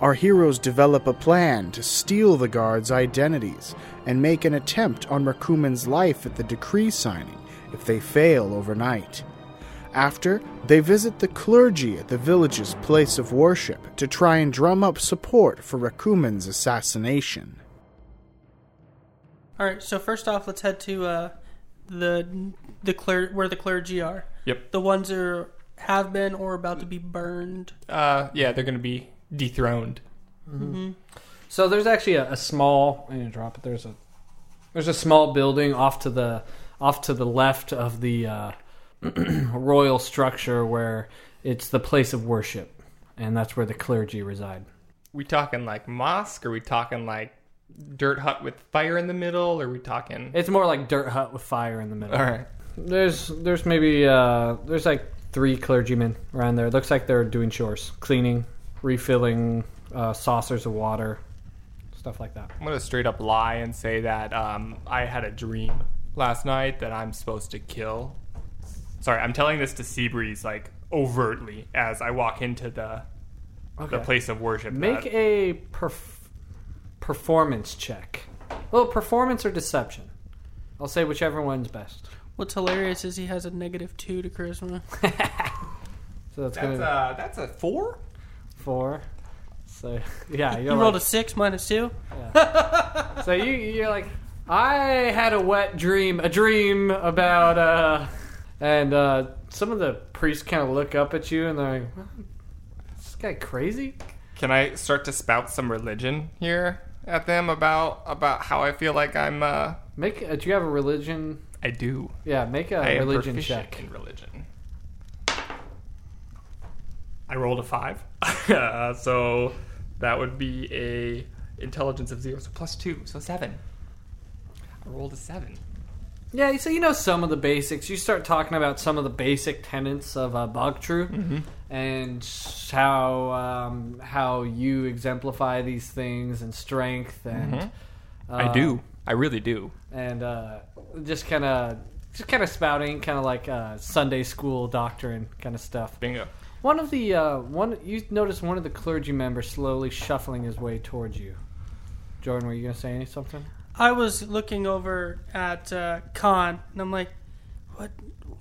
Our heroes develop a plan to steal the guards' identities and make an attempt on Rakuman's life at the decree signing if they fail overnight. After, they visit the clergy at the village's place of worship to try and drum up support for Rakuman's assassination. All right. So first off, let's head to uh, the the cler- where the clergy are. Yep. The ones that are, have been or about to be burned. Uh, yeah, they're gonna be dethroned. So there's actually a, a small. I'm gonna drop it. There's a there's a small building off to the off to the left of the uh, royal structure where it's the place of worship, and that's where the clergy reside. We talking like mosque? Are we talking like dirt hut with fire in the middle? Or are we talking? It's more like dirt hut with fire in the middle. All right. There's there's maybe uh, there's like three clergymen around there. It looks like they're doing chores, cleaning, refilling uh, saucers of water, stuff like that. I'm gonna straight up lie and say that um, I had a dream last night that I'm supposed to kill. Sorry, I'm telling this to Seabreeze like overtly as I walk into the the place of worship. Make that- a perf- performance check. Well, performance or deception. I'll say whichever one's best. What's hilarious is he has a negative two to charisma. So that's, that's gonna a that's a four. four. So yeah, You you're rolled a six minus two. so you you're like I had a wet dream, a dream about uh, and uh, some of the priests kind of look up at you and they're like, "What? "Is this guy crazy?" Can I start to spout some religion here at them about about how I feel like I'm? uh Make uh, do you have a religion? I do. Yeah, make a I am religion proficient check. in religion. I rolled a five, uh, so that would be a intelligence of zero, so plus two, so seven. I rolled a seven. Yeah, so you know some of the basics. You start talking about some of the basic tenets of uh, Bogtrue and how um, how you exemplify these things and strength and I uh, do. I really do. and uh, just kind of just kind of spouting kind of like uh, Sunday school doctrine kind of stuff. Bingo. One of the uh, one you notice one of the clergy members slowly shuffling his way towards you. Jordan, were you gonna say any- something? I was looking over at uh, Khan, and I'm like, "What?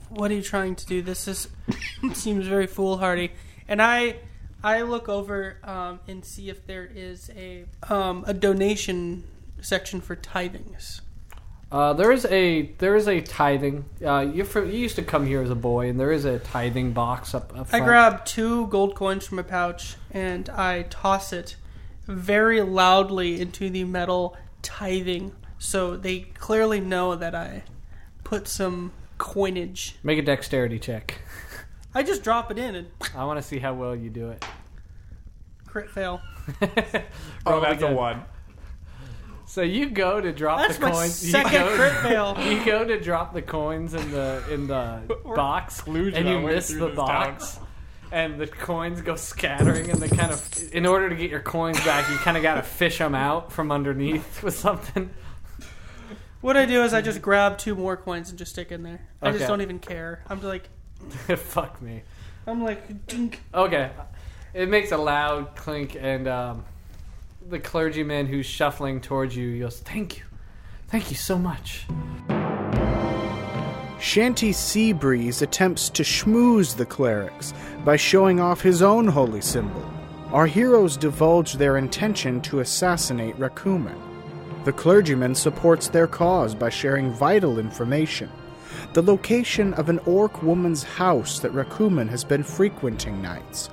What are you trying to do? This is seems very foolhardy." And I, I look over um, and see if there is a um, a donation section for tithings. Uh, there is a there is a tithing. Uh, you you used to come here as a boy, and there is a tithing box up. up I grab two gold coins from a pouch and I toss it very loudly into the metal tithing, so they clearly know that I put some coinage. Make a dexterity check. I just drop it in and I want to see how well you do it. crit fail. Oh, Roll that's a again. one. So you go to drop That's the my coins. you second go, crit fail. You go to drop the coins in the in the box, and you miss the this box, and the coins go scattering. And they kind of, in order to get your coins back, you kind of got to fish them out from underneath with something. What I do is I just grab two more coins and just stick in there. I Okay. just don't even care. I'm just like, Fuck me. I'm like, dink. Okay, it makes a loud clink, and um, the clergyman who's shuffling towards you goes, "Thank you, thank you so much." Shanty Seabreeze attempts to schmooze the clerics by showing off his own holy symbol. Our heroes divulge their intention to assassinate Rakumen. The clergyman supports their cause by sharing vital information the location of an orc woman's house that Rakumen has been frequenting nights.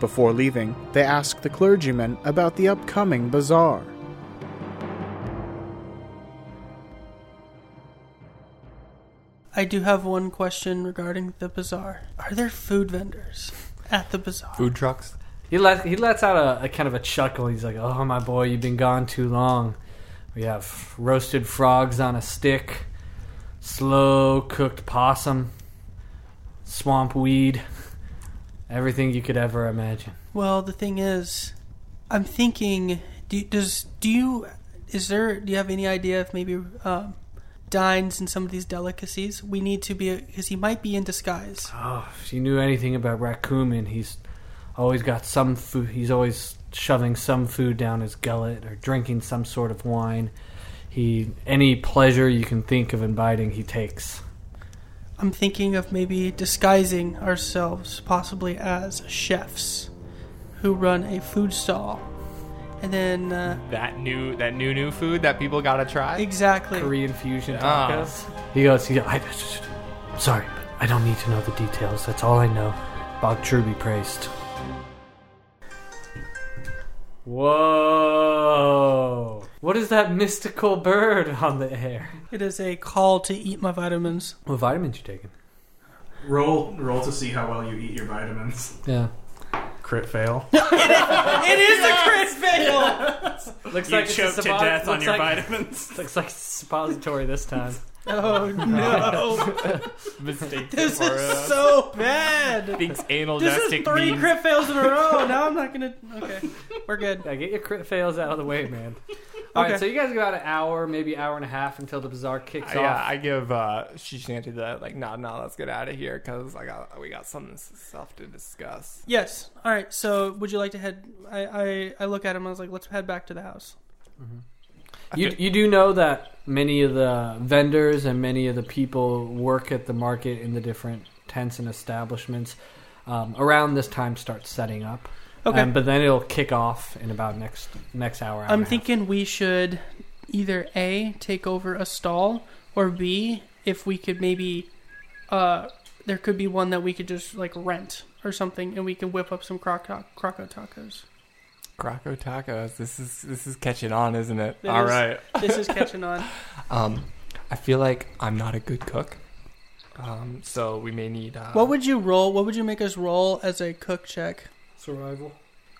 Before leaving, they ask the clergyman about the upcoming bazaar. I do have one question regarding the bazaar. Are there food vendors at the bazaar? Food trucks. He let he lets out a, a kind of a chuckle. He's like, "Oh my boy, you've been gone too long. We have roasted frogs on a stick, slow cooked possum, swamp weed, everything you could ever imagine." Well, the thing is, I'm thinking. Do, does do you is there? Do you have any idea if maybe um, dines in some of these delicacies? We need to be because he might be in disguise. Oh, if you knew anything about Raccoon, he's always got some food. He's always shoving some food down his gullet or drinking some sort of wine. He any pleasure you can think of inviting, he takes. I'm thinking of maybe disguising ourselves, possibly as chefs who run a food stall. And then, uh, That new that new new food that people gotta try. exactly. Korean fusion Ah. tacos. He goes, he, I, sorry, but I don't need to know the details. That's all I know. Bog True be praised. Whoa! What is that mystical bird on the air? It is a call to eat my vitamins. What vitamins you taking? Roll roll to see how well you eat your vitamins. Yeah. Crit fail. it is a crit fail! Looks you like it's a choked to suppo- death on looks your like- vitamins. Looks like suppository this time. Oh no! Mistake This for, is so bad! thinks anal This is gestic three means crit fails in a row. Now I'm not gonna. Okay, we're good. Yeah, get your crit fails out of the way, man. All right, Okay. so you guys got about an hour, maybe hour and a half until the bazaar kicks yeah, off. Yeah, I give uh, Shishanti the like, no, no, let's get out of here because I got we got some stuff to discuss. Yes. All right. So, would you like to head? I I, I look at him. I was like, let's head back to the house. You, you do know that many of the vendors and many of the people work at the market in the different tents and establishments um, around this time start setting up. Okay. Um, but then it'll kick off in about next next hour. hour I'm and a half. thinking we should either a take over a stall or b if we could maybe uh there could be one that we could just like rent or something and we can whip up some croco croco tacos. Croco tacos. This is this is catching on, isn't it? It All is. right. This is catching on. Um, I feel like I'm not a good cook. Um, so we may need. Uh, What would you roll? What would you make us roll as a cook check? Survival.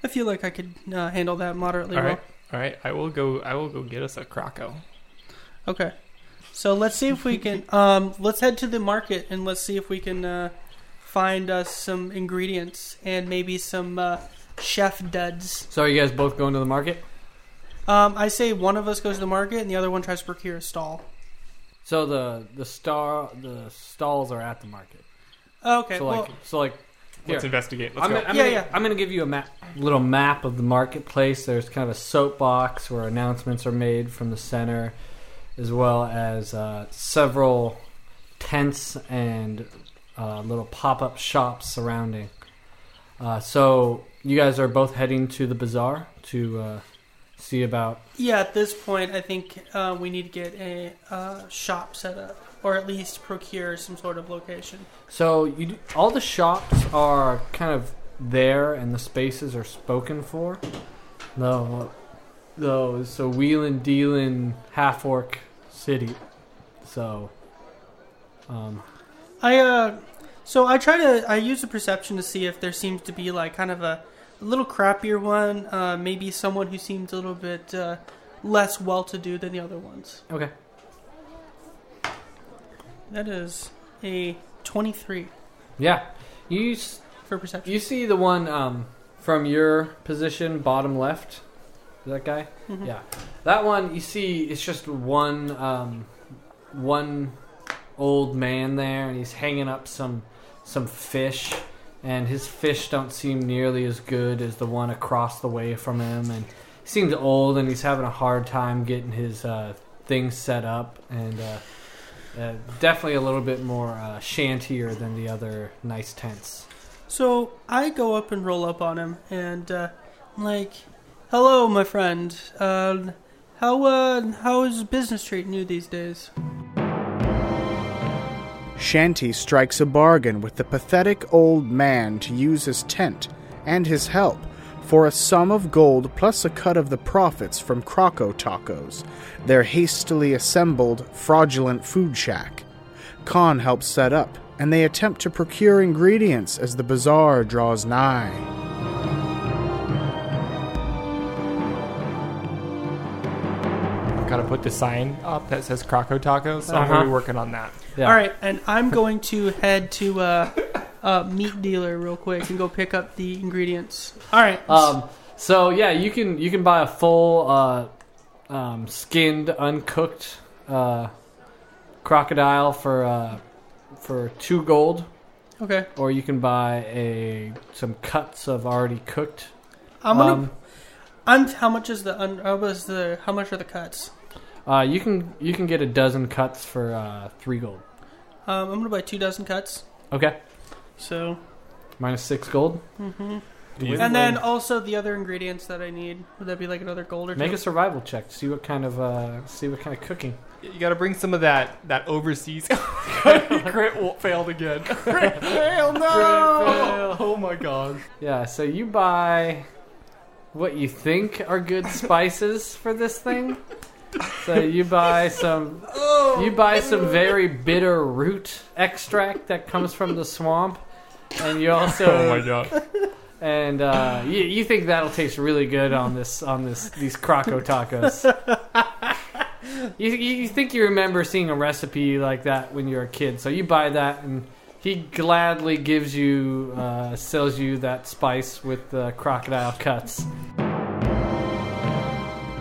I feel like I could uh, handle that moderately all well. right, all right. I will go. I will go get us a croco. Okay. So let's see if we can. Um, let's head to the market and let's see if we can uh, find us some ingredients and maybe some uh, chef duds. So are you guys both going to the market? Um, I say one of us goes to the market and the other one tries to procure a stall. So the the star the stalls are at the market. Okay. so like well, so like Let's Here. investigate. Let's I'm, go. gonna, I'm, Yeah, gonna, yeah. I'm gonna give you a map, little map of the marketplace. There's kind of a soapbox where announcements are made from the center, as well as uh, several tents and uh, little pop-up shops surrounding. Uh, so you guys are both heading to the bazaar to uh, see about. yeah. At this point, I think uh, we need to get a uh, shop set up, or at least procure some sort of location. So you do, all the shops are kind of there, and the spaces are spoken for. No, those so wheelin' dealin' half orc city. So, um, I uh, so I try to I use the perception to see if there seems to be like kind of a, a little crappier one, uh, maybe someone who seems a little bit uh, less well-to-do than the other ones. okay. That is a twenty-three Yeah, you s- for perception. you see the one um, from your position, bottom left. That guy. Mhm. Yeah, that one you see. It's just one um, one old man there, and he's hanging up some some fish, and his fish don't seem nearly as good as the one across the way from him, and he seems old, and he's having a hard time getting his uh, things set up, and uh, uh, definitely a little bit more uh, shantier than the other nice tents. So I go up and roll up on him, and uh, I'm like, "Hello, my friend. Uh, how uh, how is business treating you these days?" Shanty strikes a bargain with the pathetic old man to use his tent and his help for a sum of gold plus a cut of the profits from Croco Tacos, their hastily assembled, fraudulent food shack. Khan helps set up, and they attempt to procure ingredients as the bazaar draws nigh. Gotta put the sign up that says Croco Tacos. So I'm Uh-huh. gonna be working on that. Yeah. All right, and I'm going to head to uh, a meat dealer real quick and go pick up the ingredients. All right. Um, so yeah, you can you can buy a full uh, um, skinned, uncooked uh, crocodile for uh, for two gold, okay. or you can buy a some cuts of already cooked. I'm gonna um, I'm. How much is the? Un, how was the? How much are the cuts? Uh, you can you can get a dozen cuts for uh, three gold. Um, I'm gonna buy two dozen cuts. Okay, So, minus six gold. hmm Do you- and then also the other ingredients that I need. Would that be like another gold or make two? a survival check. See what kind of uh, see what kind of cooking. You got to bring some of that that overseas. Crit w- failed again. Crit fail, no! Oh my god. Yeah, so you buy what you think are good spices for this thing. So you buy some you buy some very bitter root extract that comes from the swamp. And you also Oh my god. and uh, you, you think that'll taste really good on this on this these croco tacos. you, you you think you remember seeing a recipe like that when you were a kid, so you buy that, and he gladly gives you uh, sells you that spice with the crocodile cuts.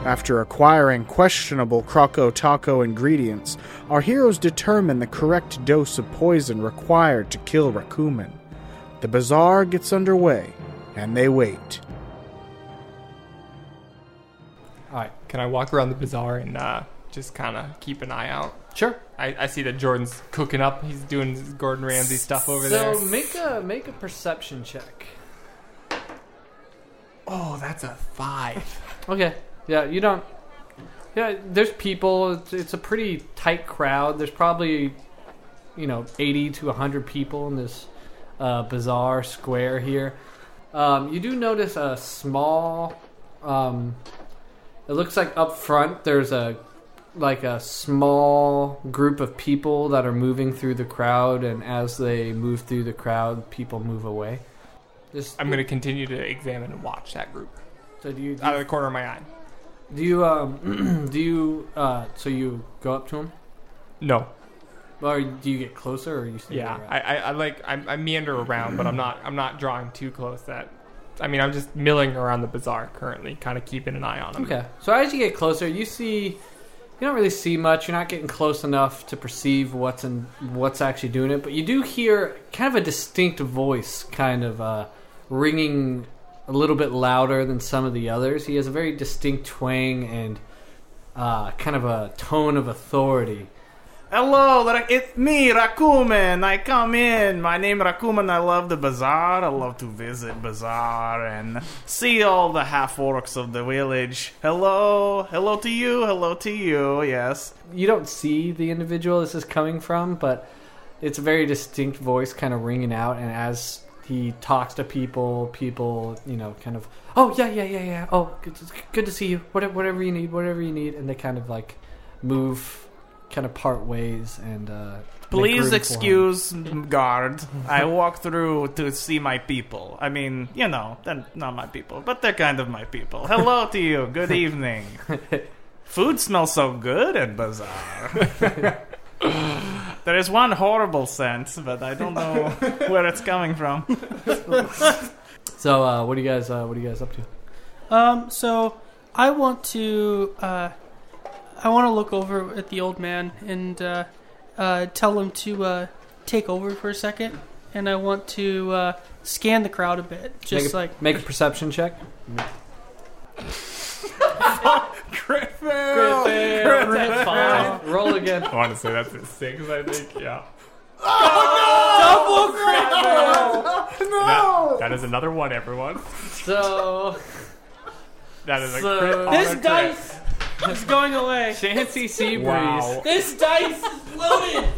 After acquiring questionable Croco Taco ingredients, our heroes determine the correct dose of poison required to kill Rakumen. The bazaar gets underway, and they wait. All right, Can I walk around the bazaar and uh, just kind of keep an eye out? sure. I, I see that Jordan's cooking up. He's doing his Gordon Ramsay stuff over there. so make a make a perception check. Oh, that's a five. Okay. Yeah, you don't. Yeah, there's people. It's, it's a pretty tight crowd. There's probably, you know, 80 to 100 people in this uh, bazaar square here. Um, you do notice a small. Um, it looks like up front there's a like a small group of people that are moving through the crowd, and as they move through the crowd, people move away. Just, I'm going to continue to examine and watch that group so do you, do out of the corner of my eye. Do you um do you uh so you go up to him No. Or do you get closer or you stay Yeah, I. I, I like I, I meander around, but I'm not I'm not drawing too close. That I mean, I'm just milling around the bazaar currently, kind of keeping an eye on them. Okay. So as you get closer, you see you don't really see much. You're not getting close enough to perceive what's in what's actually doing it, but you do hear kind of a distinct voice kind of uh ringing a little bit louder than some of the others. He has a very distinct twang and uh, kind of a tone of authority. Hello, it's me, Rakumen. I come in. My name Rakumen. I love the bazaar. I love to visit bazaar and see all the half orcs of the village. Hello, hello to you. Hello to you. Yes. you don't see the individual this is coming from, but it's a very distinct voice kind of ringing out. And as he talks to people, people, you know, kind of, oh, yeah, yeah, yeah, yeah. Oh, good, good to see you. Whatever, whatever you need, whatever you need. And they kind of like move, kind of part ways and, uh, Please excuse guard. I walk through to see my people. I mean, you know, they're not my people, but they're kind of my people. Hello to you. Good evening. Food smells so good at bazaar. there is one horrible scent, but I don't know where it's coming from. So, uh, what do you guys, uh, what are you guys up to? Um, so I want to, uh, I want to look over at the old man and uh, uh, tell him to uh, take over for a second, and I want to uh, scan the crowd a bit, just make a, like make a perception check. Crit Five. Roll again. I want to say that's a six. I think. Yeah. Oh, no! double crit. That, that is another one, everyone. So, That is a So- crit. on This a crit. dice is going away. Chancy Seabreeze. Wow. This dice is loaded.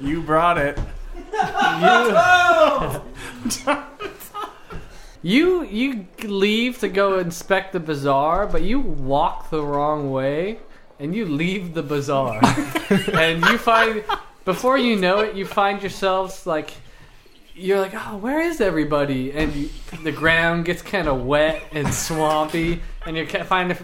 You brought it. You you leave to go inspect the bazaar, but you walk the wrong way and you leave the bazaar. and you find before you know it, you find yourselves like you're like, "Oh, where is everybody?" And you, the ground gets kind of wet and swampy, and you find to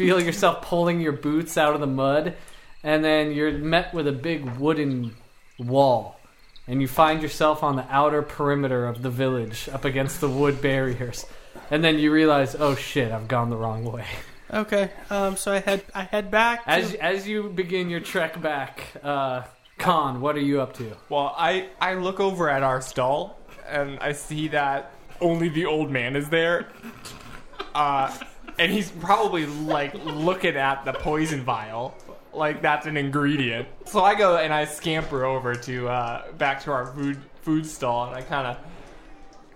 feel yourself pulling your boots out of the mud, and then you're met with a big wooden wall and you find yourself on the outer perimeter of the village up against the wood barriers and then you realize oh shit i've gone the wrong way Okay, um, so I head I head back. To, as as you begin your trek back uh Khan, what are you up to? Well, I I look over at our stall and I see that only the old man is there. uh, and he's probably like looking at the poison vial, like that's an ingredient. So I go and I scamper over to uh, back to our food food stall, and I kind of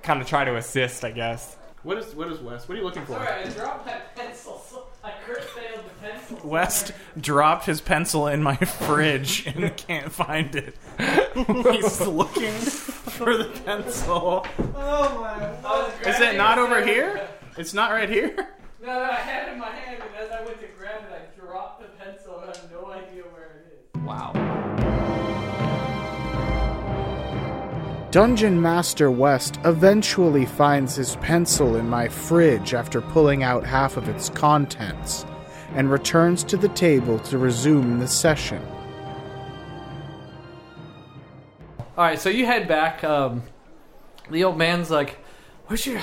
kind of try to assist, I guess. What is what is Wes? What are you looking for? Sorry, I dropped my pencil. I crit failed the pencil. Wes dropped his pencil in my fridge and can't find it. He's looking for the pencil. Oh my! Is it not over here? It's not right here. No, no, I had it in my hand, and as I went to grab it, I dropped the pencil, and I have no idea where it is. Wow. Dungeon Master Wes eventually finds his pencil in my fridge after pulling out half of its contents and returns to the table to resume the session. All right, so you head back. Um, the old man's like, "Where's your,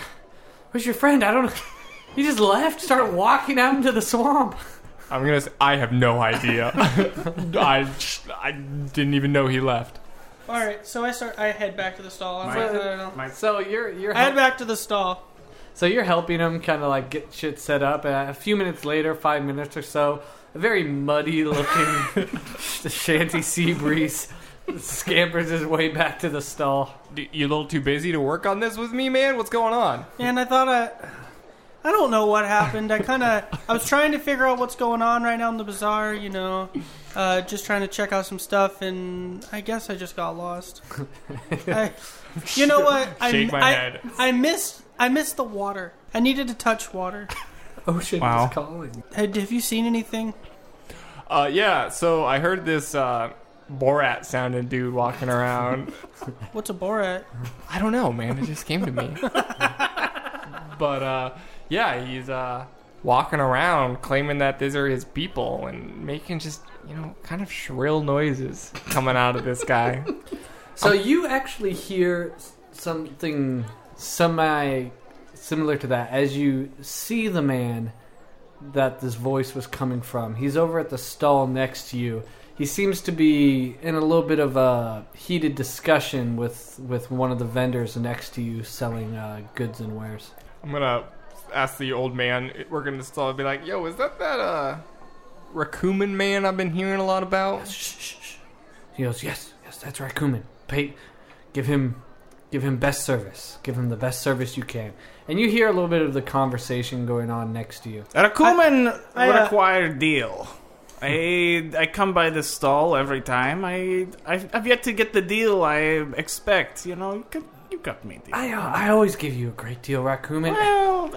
where's your friend? I don't know. He just left. Started walking out into the swamp." I'm gonna. Say, I have no idea. I I didn't even know he left. All right, so I start. I head back to the stall. I, was My- like, I don't know. So you're you're I head back to the stall. So you're helping him kind of like get shit set up. And a few minutes later, five minutes or so, a very muddy looking Shanty Seabreeze scampers his way back to the stall. D- You a little too busy to work on this with me, man? What's going on? And I thought I, I don't know what happened. I kind of, I was trying to figure out what's going on right now in the bazaar. You know, uh, just trying to check out some stuff, and I guess I just got lost. I, you know what? I, Shake my I, head. I missed, I missed the water. I needed to touch water. Ocean Wow. is calling. Had, have you seen anything? Uh, yeah. So I heard this uh, Borat sounding dude walking around. What's a Borat? I don't know, man. It just came to me. but uh, yeah, he's uh, walking around claiming that these are his people and making just you know kind of shrill noises coming out of this guy. So you actually hear something semi similar to that as you see the man that this voice was coming from. He's over at the stall next to you. He seems to be in a little bit of a heated discussion with with one of the vendors next to you selling uh, goods and wares. I'm gonna ask the old man working the stall. And be like, "Yo, is that that uh, Rakuman man I've been hearing a lot about?" Shh, shh, shh. He goes, "Yes, yes, that's right, Kuman. Pay, give him, give him best service. Give him the best service you can." And you hear a little bit of the conversation going on next to you. Rakuman I, uh, required deal. I I come by this stall every time. I I've, I've yet to get the deal I expect. You know, you got, you got me. Deal. I, uh, I always give you a great deal, Rakuman. Well,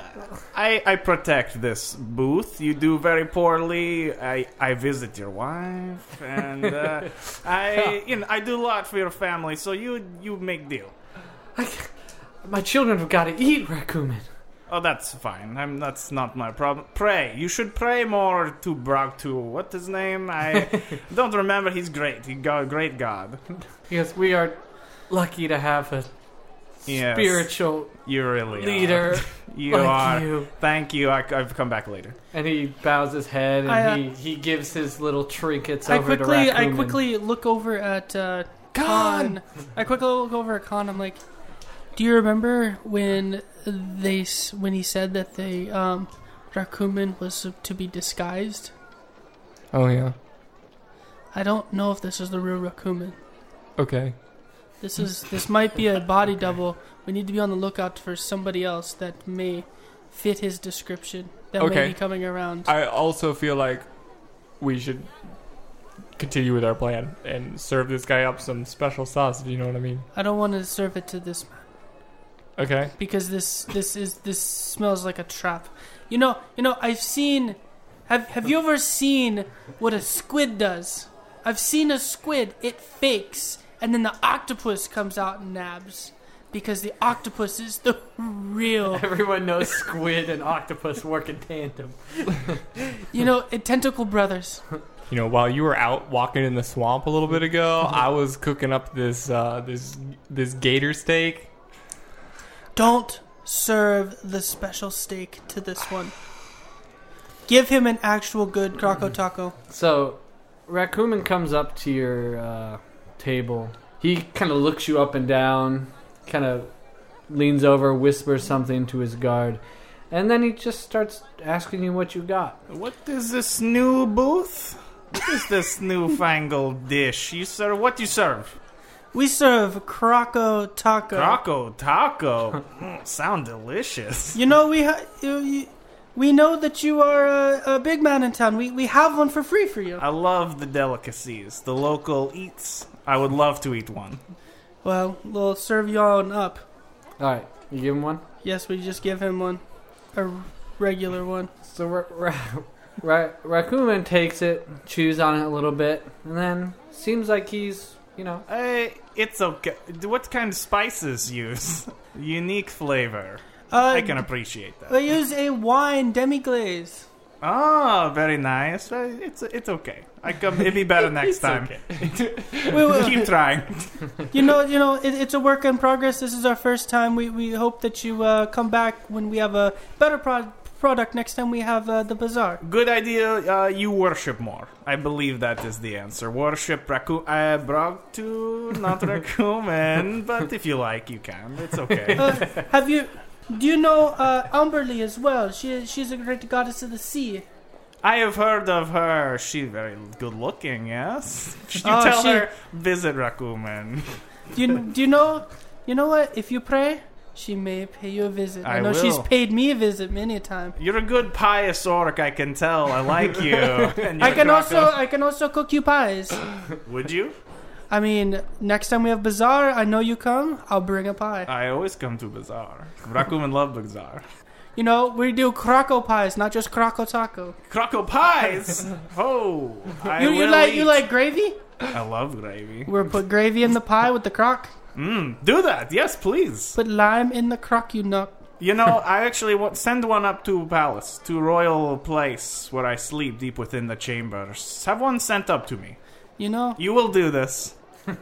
I I protect this booth. You do very poorly. I I visit your wife, and uh, I you know I do a lot for your family. So you you make deal. I, my children have got to eat, Rakuman. Oh, that's fine. I'm, that's not my problem. Pray. You should pray more to Brog to what his name? I don't remember. He's great. He got a great god. Because we are lucky to have a Yes, spiritual You really leader Are. You like are. you. Thank you. I, I've come back later. And he bows his head and I, uh, he, he gives his little trinkets I over quickly, to Rakuman. I quickly look over at uh, Khan. I quickly look over at Khan. I'm like, "Do you remember when they when he said that the um, Rakuman was to be disguised? Oh yeah. I don't know if this is the real Rakuman. Okay. This is this might be a body double. We need to be on the lookout for somebody else that may fit his description. That may be coming around. I also feel like we should continue with our plan and serve this guy up some special sauce. If you know what I mean. I don't want to serve it to this man Okay. because this this is this smells like a trap. You know, you know. I've seen. Have Have you ever seen what a squid does? I've seen a squid. It fakes, and then the octopus comes out and nabs because the octopus is the real. Everyone knows squid and octopus work in tandem. You know, tentacle brothers. You know, while you were out walking in the swamp a little bit ago, I was cooking up this uh, this this gator steak. Don't serve the special steak to this one. Give him an actual good croco taco. So, Rakuman comes up to your uh, table. He kind of looks you up and down, kind of leans over, whispers something to his guard, And then he just starts asking you what you got. What is this new booth? What is this newfangled dish? You serve what you serve? We serve croco taco. Taco, taco. Mm, Sound delicious. You know we ha- you, you, we know that you are a, a big man in town. We we have one for free for you. I love the delicacies, the local eats. I would love to eat one. Well, we'll serve you on up. All right, you give him one. Yes, we just give him one, a regular one. So Ra- Ra- Ra- Rakumen takes it, chews on it a little bit, and then seems like he's, you know, Hey, it's okay. What kind of spices use? Unique flavor. Uh, I can appreciate that. we use a wine demi glaze. Oh, very nice. Uh, It's it's okay. I come. It'd be better next time. We, we, Keep trying. you know, you know, it, it's a work in progress. This is our first time. We we hope that you uh, come back when we have a better pro- product next time we have uh, the bazaar. Good idea. Uh, you worship more. I believe that is the answer. Worship raccoon. I brought to not raccoon, but if you like, you can. It's okay. Uh, have you? Do you know uh, Umberlee as well? She she's a great goddess of the sea. I have heard of her. She's very good looking. Yes. Should you Oh, tell she- her visit raccoon? Do you do you know? You know what? If you pray, she may pay you a visit. I, I know she's paid me a visit many a time. You're a good pious orc. I can tell. I like you. I can also. I can also cook you pies. Would you? I mean, next time we have bazaar, I know you come. I'll bring a pie. I always come to bazaar. Raccoon love bazaar. You know, we do croco pies, not just croco taco. Croco pies. oh, You, you like you like gravy? I love gravy. We'll put gravy in the pie with the crock. Mm, do that. Yes, please. Put lime in the crock, you nut. You know, I actually want send one up to palace, to royal place where I sleep deep within the chambers. Have one sent up to me. You know? You will do this.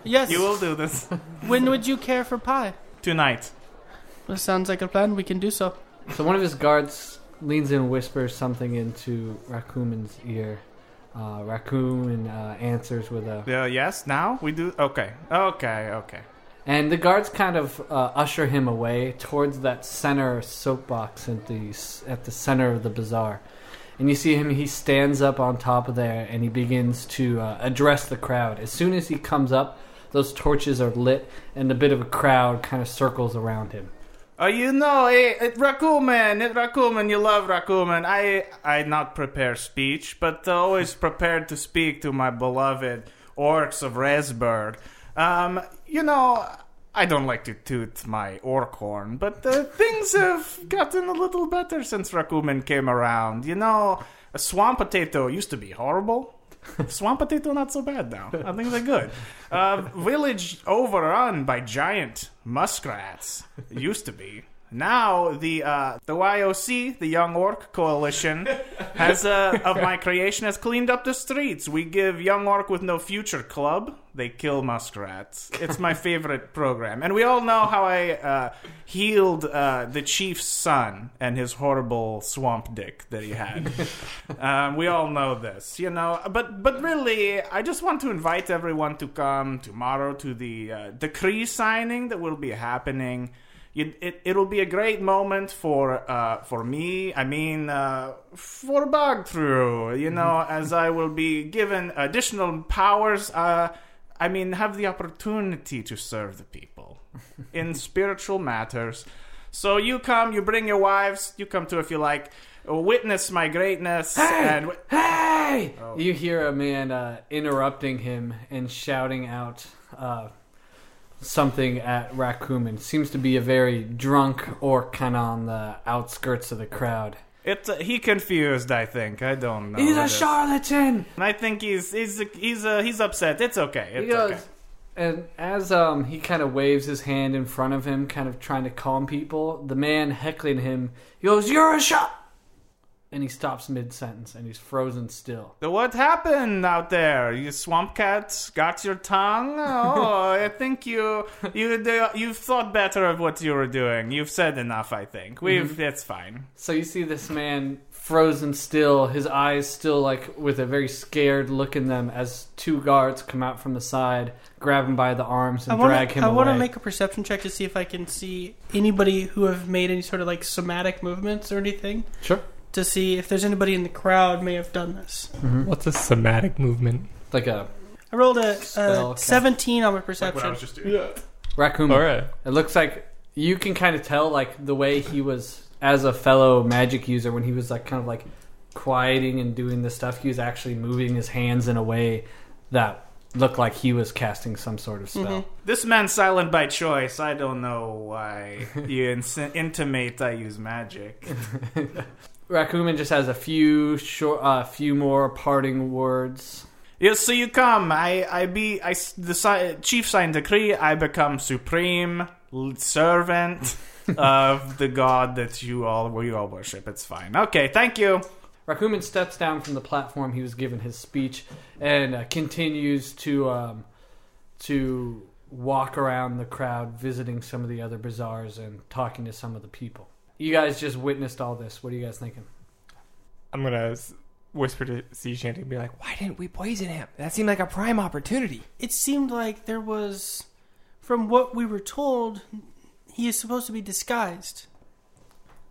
Yes. You will do this When would you care for pie? tonight. Well, sounds like a plan. We can do so. So one of his guards leans in and whispers something into Rakumen's ear. Uh, Rakumen uh, answers with a, Uh, yes, now we do. Okay, okay, okay. and the guards kind of uh, usher him away towards that center soapbox at the s- at the center of the bazaar. And you see him; he stands up on top of there, and he begins to uh, address the crowd. As soon as he comes up, those torches are lit, and a bit of a crowd kind of circles around him. Uh, you know, eh, it, Rakumen, it Rakumen, you love Rakumen. I, I not prepare speech, but always prepared to speak to my beloved orcs of Resburg. Um, you know, I don't like to toot my orc horn, but uh, things have gotten a little better since Rakumen came around. You know, a swamp potato used to be horrible. Swamp potato not so bad now. I think they're good. Uh, village overrun by giant muskrats. Used to be. Now the uh, the YOC, the Young Orc Coalition, has uh, of my creation has cleaned up the streets. We give Young Orc with No Future Club. They kill muskrats. It's my favorite program, and we all know how I uh, healed uh, the chief's son and his horrible swamp dick that he had. um, we all know this, you know. But but really, I just want to invite everyone to come tomorrow to the uh, decree signing that will be happening. You, it, it'll be a great moment for uh, for me. I mean, uh, for Bogthrough, you know, as I will be given additional powers. Uh, I mean, have the opportunity to serve the people in spiritual matters. So you come, you bring your wives, you come too if you like. Witness my greatness and Hey! You hear a man uh, interrupting him and shouting out uh, something at Rakumen. Seems to be a very drunk orc kind of on the outskirts of the crowd. it. Uh, he confused. I think I don't know. He's a charlatan! And I think he's he's he's uh, he's upset. It's okay. It's He goes, okay. and as um, he kind of waves his hand in front of him, kind of trying to calm people, the man heckling him, he goes, You're a shot! And he stops mid sentence and he's frozen still. So what happened out there? You swamp cats got your tongue? Oh, I think you you you've thought better of what you were doing. You've said enough. I think we've. Mm-hmm. It's fine. So you see this man frozen still, his eyes still like with a very scared look in them as two guards come out from the side, grab him by the arms and want drag to. him I away. want to make a perception check to see if I can see anybody who have made any sort of like somatic movements or anything. Sure. To see if there's anybody in the crowd may have done this. What's a somatic movement? like a I rolled a, Spell a cast. 17 on my Like what I perception. was just doing. raccoon. All right. It looks like you can kind of tell like the way he was as a fellow magic user when he was like kind of like quieting and doing this stuff. He was actually moving his hands in a way that looked like he was casting some sort of spell. Mhm. This man's silent by choice. I don't know why you ins- intimate I use magic. Raccoon just has a few short, a uh, few more parting words. Yes, so you come. I, I be, I the chief signed decree. I become supreme servant of the god that you all, you all worship. It's fine. Okay, thank you. Raccoon steps down from the platform he was given his speech and uh, continues to um, to walk around the crowd, visiting some of the other bazaars and talking to some of the people. You guys just witnessed all this. What are you guys thinking? I'm gonna whisper to Sea Shanty and be like, "Why didn't we poison him? That seemed like a prime opportunity." It seemed like there was, from what we were told, he is supposed to be disguised.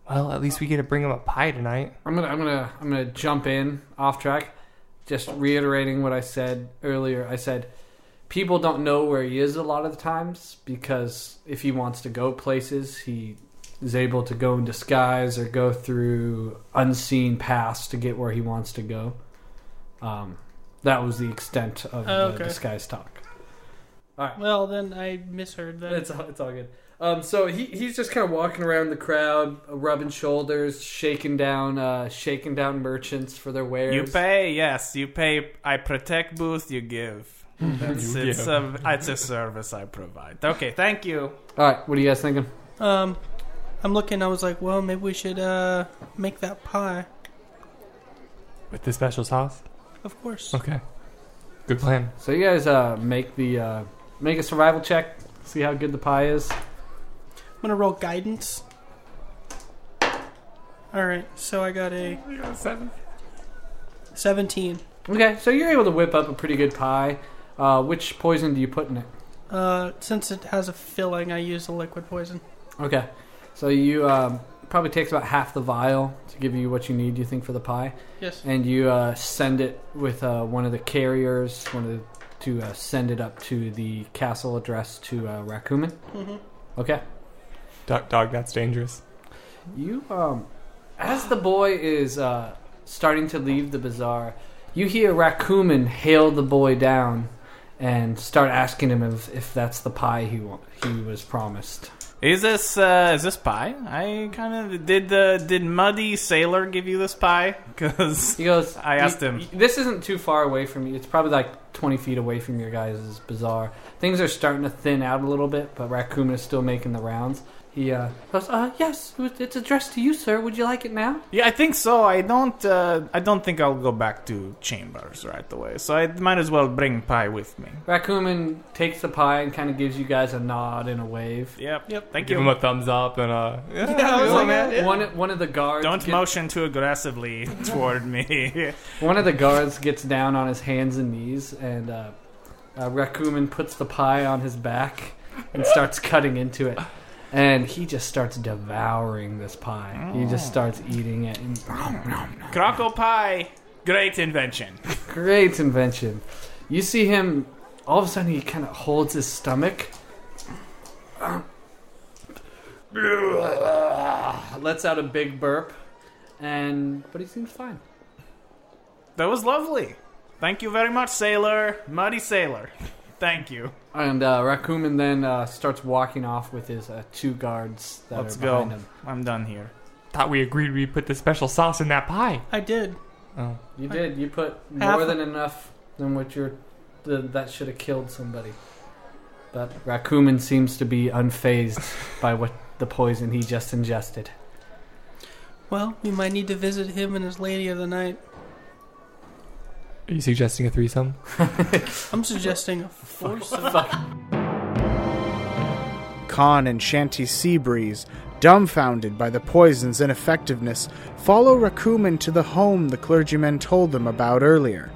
Well, at least we get to bring him a pie tonight. I'm gonna I'm gonna I'm gonna jump in off track, just reiterating what I said earlier. I said people don't know where he is a lot of the times because if he wants to go places, he is able to go in disguise or go through unseen paths to get where he wants to go. Um, that was the extent of Oh, the okay. disguise talk. All right. Well, then I misheard that. It's all, it's all good. Um, so he, he's just kind of walking around the crowd, uh, rubbing shoulders, shaking down, uh, shaking down merchants for their wares. You pay, yes, you pay. I protect booth, you give. That's, You it's, give. a, it's a service I provide. Okay, thank you. All right, what are you guys thinking? Um, I'm looking. I was like, well, maybe we should uh make that pie. With the special sauce? Of course. Okay. Good plan. So you guys uh, make the uh, make a survival check. See how good the pie is. I'm gonna roll guidance. All right. So I got a Seven. 17. Okay, so you're able to whip up a pretty good pie. Uh, which poison do you put in it? Uh, since it has a filling, I use a liquid poison. Okay, so you um, probably takes about half the vial to give you what you need. You think for the pie, Yes. and you uh, send it with uh, one of the carriers, one of the, to uh, send it up to the castle address to uh, Raccoon. hmm Okay. Dog, dog, that's dangerous. You, um, as the boy is uh, starting to leave the bazaar, you hear Raccoon hail the boy down and start asking him if, if that's the pie he wa- he was promised. Is this uh, is this pie? I kind of did. Uh, did Muddy Sailor give you this pie? Because He goes. I asked him." This isn't too far away from you. It's probably like twenty feet away from your guys' bazaar. Things are starting to thin out a little bit, but Raccoon is still making the rounds. He uh, goes, uh, yes, it's addressed to you, sir. Would you like it now? yeah, I think so. I don't. Uh, I don't think I'll go back to chambers right away. So I might as well bring pie with me. Raccoon takes the pie and kind of gives you guys a nod and a wave. Yep. Yep. Thank Give you. him a thumbs up and uh. Yeah, I was like, man. yeah. One one of the guards Don't get- motion too aggressively toward me. One of the guards gets down on his hands and knees, and uh, uh, Raccoon puts the pie on his back and starts cutting into it. And he just starts devouring this pie. He just starts eating it. And Croco pie, great invention. great invention. You see him, all of a sudden, he kind of holds his stomach. Lets out a big burp, and but he seems fine. That was lovely. Thank you very much, Sailor. Muddy Sailor. Thank you. And uh, Raccoon then uh, starts walking off with his uh, two guards that Let's are go. behind him. I'm done here. Thought we agreed we put the special sauce in that pie. I did. Oh. You did. You put Half- more than enough than what you're. The, that should have killed somebody. But Raccoon seems to be unfazed by what the poison he just ingested. Well, we might need to visit him and his lady of the night. Are you suggesting a threesome? I'm suggesting a foursome. Khan and Shanty Seabreeze Dumbfounded by the poison's ineffectiveness, follow Rakumen to the home the clergyman told them about earlier.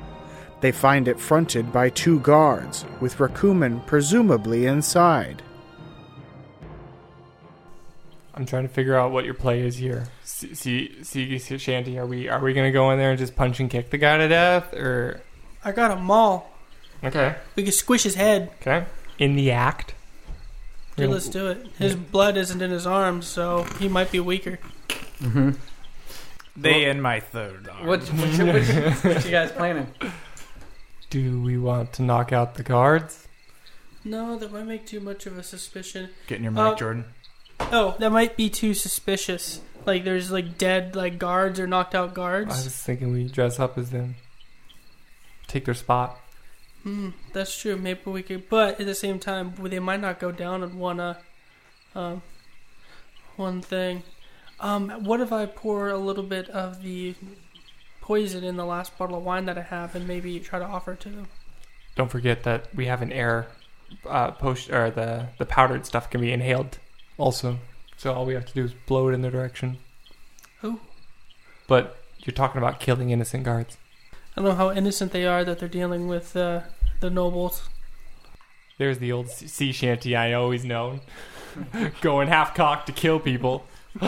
They find it fronted by two guards, with Rakumen presumably inside. I'm trying to figure out what your play is here. See, see, see Shanty, are we are we gonna go in there and just punch and kick the guy to death, or I got a maul. okay, We can squish his head. okay, in the act? Dude, let's do it. His blood isn't in his arms, so he might be weaker. Mm-hmm. They in my third arm. What, what, you- what, you- what you guys planning? Do we want to knock out the guards? No, that might make too much of a suspicion. Get in your mic, Uh, Jordan. Oh, that might be too suspicious. Like there's like dead like guards or knocked out guards. I was thinking we dress up as them, take their spot. Hmm, that's true. Maybe we could, but at the same time, they might not go down on one uh, um, one thing. Um, what if I pour a little bit of the poison in the last bottle of wine that I have, and maybe try to offer it to them? Don't forget that we have an air uh, post, or the the powdered stuff can be inhaled, also. So all we have to do is blow it in their direction. Who? But you're talking about killing innocent guards. I don't know how innocent they are that they're dealing with uh, the nobles. There's the old sea shanty I always known, going half cocked to kill people.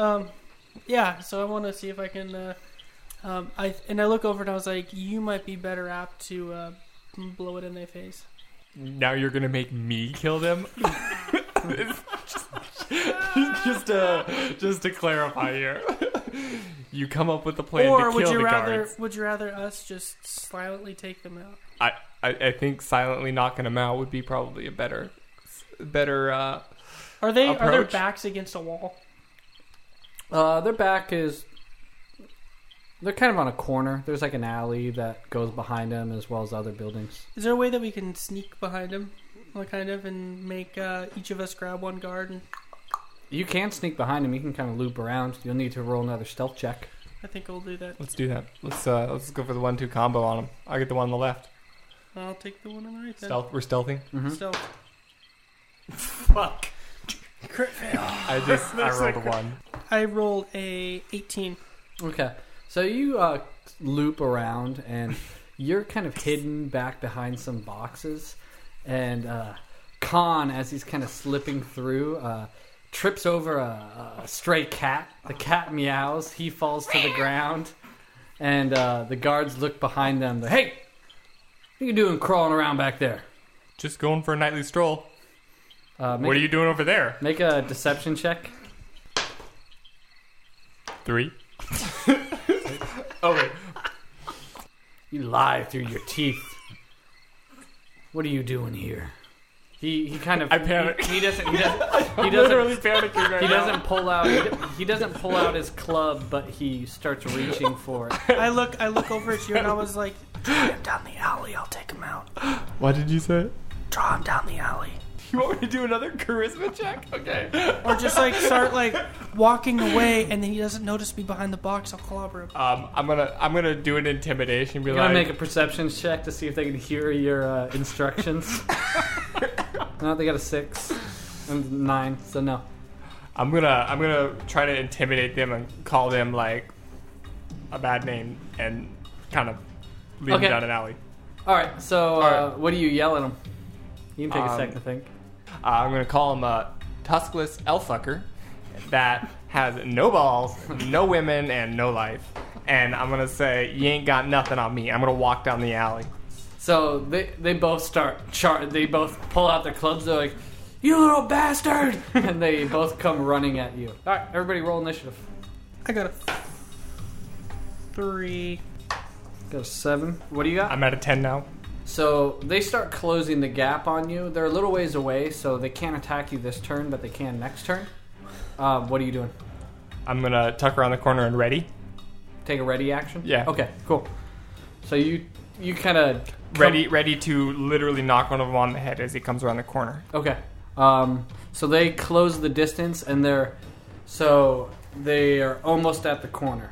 Um, yeah. So I want to see if I can. Uh, um, I and I look over and I was like, you might be better apt to uh, blow it in their face. Now you're gonna make me kill them. just, just to just to clarify here, you come up with a plan or to would kill you the rather? guards. Would you rather us just silently take them out? I, I I think silently knocking them out would be probably a better better. Uh, Are they? Are their Approach? backs against a wall? Uh, their back is. They're kind of on a corner. There's like an alley that goes behind them as well as other buildings. Is there a way that we can sneak behind them, like, kind of, and make uh, each of us grab one guard? And You can sneak behind them. You can kind of loop around. You'll need to roll another stealth check. I think we'll do that. let's do that. Let's uh let's go for the one two combo on them. I get the one on the left. I'll take the one on the right. Then. Stealth. We're stealthing. Mhm. Stealth. Fuck. Crit fail. I just I rolled a one. I rolled a 18. Okay. So you uh, loop around and you're kind of hidden back behind some boxes. And uh, Khan, as he's kind of slipping through, uh, trips over a, a stray cat. The cat meows. He falls to the ground. And uh, the guards look behind them. They're, hey, what are you doing crawling around back there? Just going for a nightly stroll. Uh, make, What are you doing over there? Make a deception check. Three. oh wait. You lie through your teeth. What are you doing here? He he kind of I panic. He, he doesn't he doesn't he doesn't literally panicking right he now. doesn't pull out he, he doesn't pull out his club, but he starts reaching for it. I look I look over at you and I was like, draw him down the alley. I'll take him out. What did you say? Draw him down the alley. You want me to do another charisma check? Okay. Or just like start like walking away and then he doesn't notice me behind the box. I'll clobber him. Um, I'm gonna I'm gonna do an intimidation. Be You're like, gonna make a perception check to see if they can hear your uh, instructions. no, they got a six and nine, so no. I'm gonna I'm gonna try to intimidate them and call them like a bad name and kind of lead Okay. them down an alley. All right, so uh, what do you yell at them? You can take a Um, second to think. Uh, I'm gonna call him a tuskless elfucker that has no balls, no women, and no life. And I'm gonna say you ain't got nothing on me. I'm gonna walk down the alley. So they they both start char- they both pull out their clubs. They're like, "You little bastard!" and they both come running at you. All right, everybody, roll initiative. I got a three. Got a seven. What do you got? I'm at a ten now. So they start closing the gap on you. They're a little ways away, so they can't attack you this turn, but they can next turn. Um, what are you doing? I'm gonna tuck around the corner and ready. Take a ready action. Yeah. Okay. Cool. So you you kind of Ready, ready to literally knock one of them on the head as he comes around the corner. Okay. Um, so they close the distance, and they're so they are almost at the corner.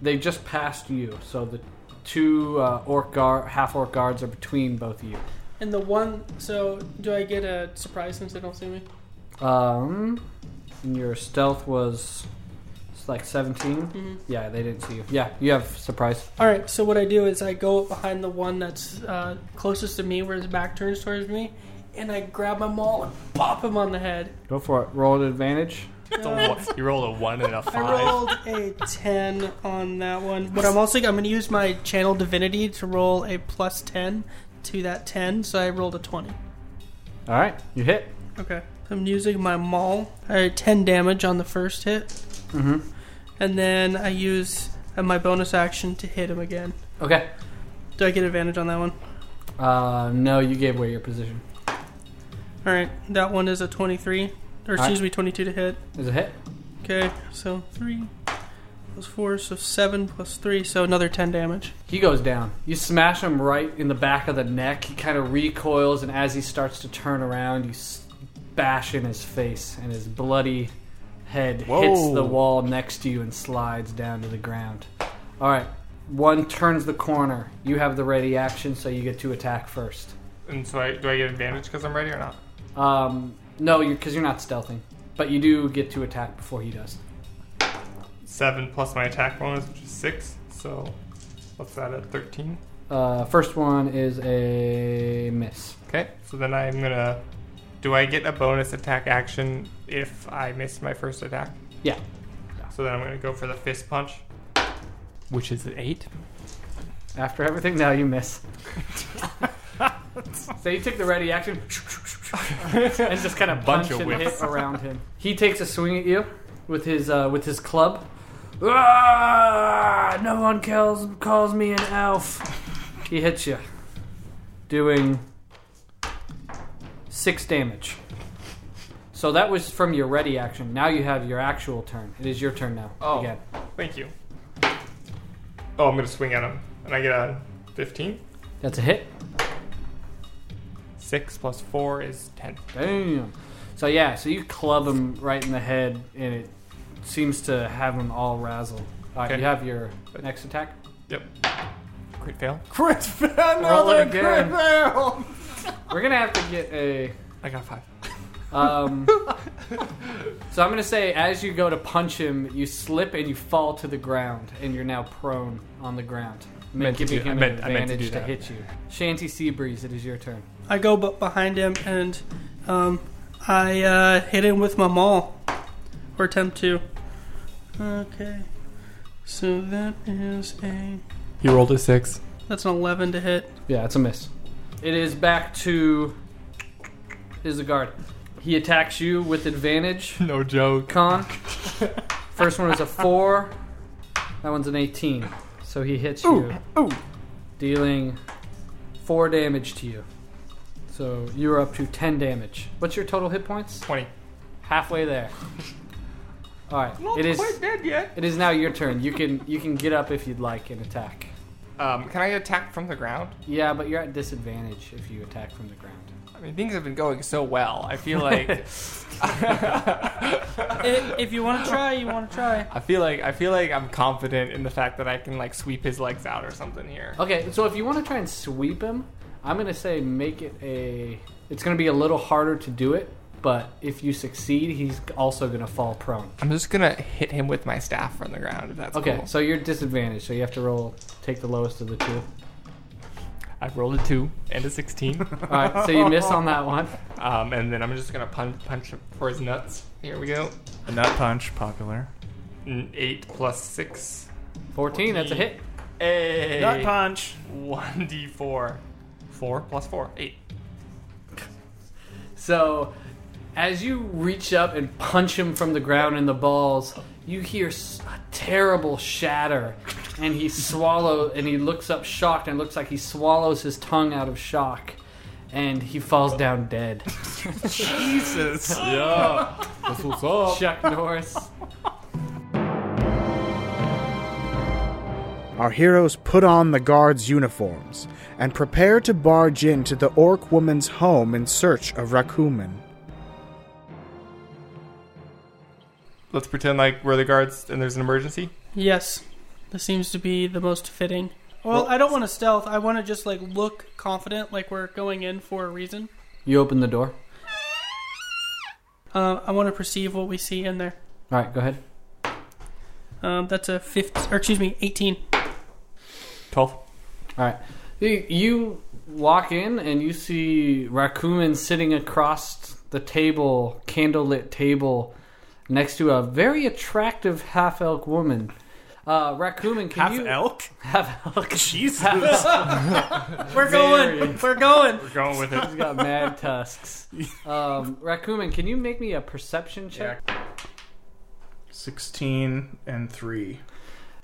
They just passed you, so the two uh, orc guard, half orc guards are between both of you. And the one. So do I get a surprise since they don't see me? Um, and your stealth was it's like 17. Yeah, they didn't see you. Yeah, you have surprise. All right. So what I do is I go behind the one that's uh, closest to me, where his back turns towards me, and I grab my maul and pop him on the head. Go for it. Roll an advantage. It's a one- you rolled a one and a I five. I rolled a ten on that one, but I'm also I'm going to use my channel divinity to roll a plus ten to that ten. So I rolled a twenty. All right, you hit. Okay. I'm using my maul. I had ten damage on the first hit, Mm-hmm. and then I use uh, my bonus action to hit him again. Okay. Do I get advantage on that one? Uh, no, you gave away your position. All right. That one is a twenty-three, or right. excuse me, twenty-two to hit. Is it hit? Okay. So three plus four, so seven plus three, so another ten damage. He goes down. You smash him right in the back of the neck. He kind of recoils, and as he starts to turn around, you bash in his face, and his bloody head hits the wall next to you and slides down to the ground. All right. One turns the corner. You have the ready action, so you get to attack first. And so I, do I get advantage because I'm ready or not? Um, no, you're because you're not stealthing, but you do get to attack before he does. Seven plus my attack bonus, which is six. So what's that at thirteen? Uh, first one is a miss. Okay. So then I'm gonna. Do I get a bonus attack action if I miss my first attack? Yeah. So then I'm gonna go for the fist punch, which is an eight. After everything, now you miss. so you took the ready action and just kind of Bunch punch of and whips. hit around him. He takes a swing at you with his uh, with his club. Ah, no one calls calls me an elf. He hits you, doing six damage. So that was from your ready action. Now you have your actual turn. It is your turn now. Oh. Again. Thank you. Oh, I'm gonna swing at him, and I get a fifteen. That's a hit. Six plus four is ten. Damn. So yeah, so you club him right in the head, and it seems to have him all razzled. All right, Okay. you have your next attack. Yep. Crit fail. Crit fail. Roll Another crit fail. We're gonna have to get a. I got a five. Um, so I'm gonna say, as you go to punch him, you slip and you fall to the ground, and you're now prone on the ground, Meant giving do- him an I meant to advantage do to, hit you. Shanty Seabreeze, it is your turn. I go b- behind him and um, I uh, hit him with my maul, or attempt to. Okay, so that is a He rolled a six. that's an eleven to hit. Yeah, it's a miss. It is back to is the guard. He attacks you with advantage. No joke. Khan. First one is a four. That one's an 18. So he hits you, dealing four damage to you. So you're up to 10 damage. What's your total hit points? Twenty. Halfway there. All right. Not it is dead yet. It is now your turn. You can you can get up if you'd like and attack. Um, can I attack from the ground? Yeah, but you're at disadvantage if you attack from the ground. I mean, things have been going so well. I feel like I- if you want to try, you want to try. I feel like I feel like I'm confident in the fact that I can like sweep his legs out or something here. Okay, so if you want to try and sweep him, I'm gonna say make it a. It's gonna be a little harder to do it, but if you succeed, he's also gonna fall prone. I'm just gonna hit him with my staff from the ground if that's Okay, cool. so you're disadvantaged, so you have to roll, take the lowest of the two. I've rolled a two and a sixteen, All right, so you miss on that one. um, and then I'm just gonna punch punch him for his nuts. Here we go. A nut punch, popular. An eight plus six. 14, that's a hit. Hey. Nut punch. One d four. Four plus four. Eight. So, as you reach up and punch him from the ground in the balls, you hear a terrible shatter, and he swallow and he looks up shocked, and looks like he swallows his tongue out of shock, and he falls down dead. Jesus. Yeah. That's what's up. Chuck Norris. Our heroes put on the guards' uniforms and prepare to barge into the orc woman's home in search of Rakumen. Let's pretend like we're the guards and there's an emergency. Yes, this seems to be the most fitting. Well, I don't want to stealth. I want to just like look confident, like we're going in for a reason. You open the door. Uh, I want to perceive what we see in there. All right, go ahead. Um, that's a 15, or excuse me, 18. 12. All right. You, you walk in and you see Rakumen sitting across the table, candlelit table, next to a very attractive half elk woman. Uh, Rakumen, can you Half you elk? half elk? Jesus. We're Very. going. We're going. We're going with it. He's got mad tusks. Um, Rakumen, can you make me a perception check? 16 and 3.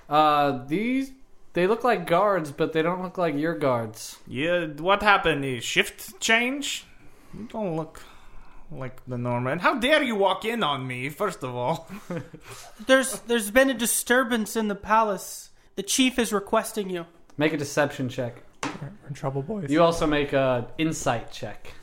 Uh, these they look like guards, but they don't look like your guards. Yeah, what happened? Is shift change? You don't look like the normal. And how dare you walk in on me, first of all? There's there's been a disturbance in the palace. The chief is requesting you. Make a deception check. We're in trouble, boys. You also make a insight check.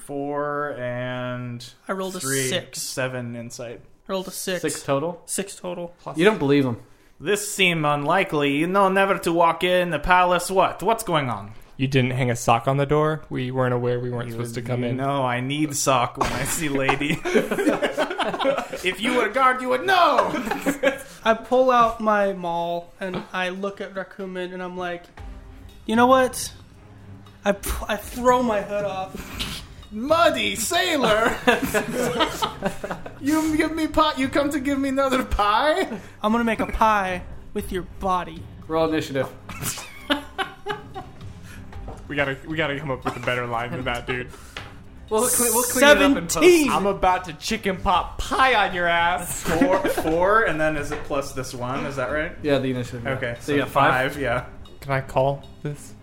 Four and I rolled a three, six. seven insight. I rolled a six. Six total. Six total. Plus You don't believe him. This seem unlikely. You know, never to walk in the palace. What? What's going on? You didn't hang a sock on the door. We weren't aware we weren't supposed to come in. No, I need sock when I see lady. if you were a guard, you would know. I pull out my maul and I look at Rakumen and I'm like, you know what? I, I throw my hood off. Muddy sailor. you give me pot. You come to give me another pie. I'm gonna make a pie with your body. Roll initiative. We gotta we gotta come up with a better line than that, dude. We'll, clean, we'll clean it up in post. Seventeen. I'm about to chicken pot pie on your ass. Four, four, and then is it plus this one? Is that right? Yeah, the initiative. yeah. Okay, So, you got five. Yeah. Can I call this?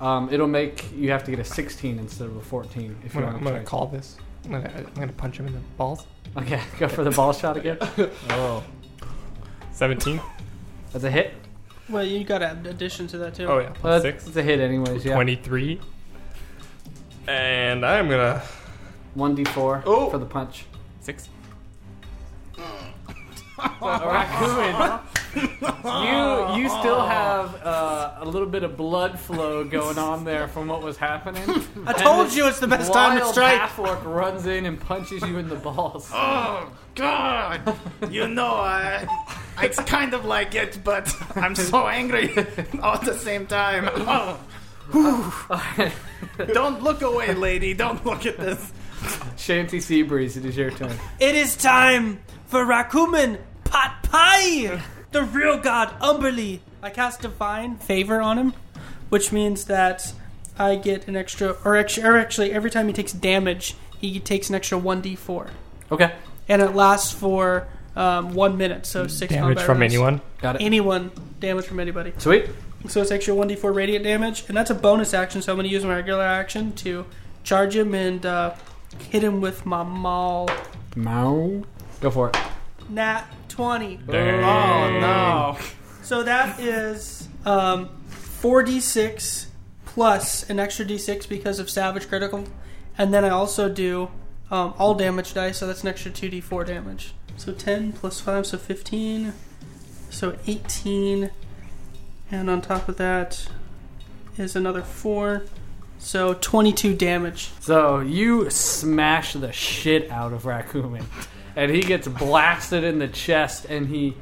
Um, it'll make you have to get a 16 instead of a 14 if I'm you gonna, want I'm to gonna call this. I'm gonna, I'm gonna punch him in the balls. Okay, go for the ball shot again. Oh. 17. That's a hit. Well, you got an addition to that too. Oh yeah, Uh, plus six. It's a hit, anyways. Yeah. 23. And I'm gonna One d4 Oh. for the punch. six. A Raccoon, you you still have uh, a little bit of blood flow going on there from what was happening. I told you it's the best time to Wild strike. half orc runs in and punches you in the balls. Oh God! You know, I, I kind of like it, but I'm so angry all at the same time. Oh. Whew. Don't look away, lady. Don't look at this. Shanty Seabreeze, it is your turn. It is time for Rakumen Pot Pie! The real god Umberlee. I cast Divine Favor on him, which means that I get an extra, or actually, or actually every time he takes damage, he takes an extra 1d4. Okay, And it lasts for um, one minute, so six Damage combat from rounds. anyone. got it. Anyone, damage from anybody. Sweet. So it's extra 1d4 radiant damage, and that's a bonus action, so I'm going to use my regular action to charge him and uh, hit him with my maul. Mow. Go for it. Nat 20. Dang. Oh no! So that is um, 4d6 plus an extra d6 because of Savage Critical. And then I also do um, all damage dice, so that's an extra 2d4 damage. So 10 plus 5, so 15. So 18. And on top of that is another 4. So 22 damage. So you smash the shit out of Rakumen, and he gets blasted in the chest, and he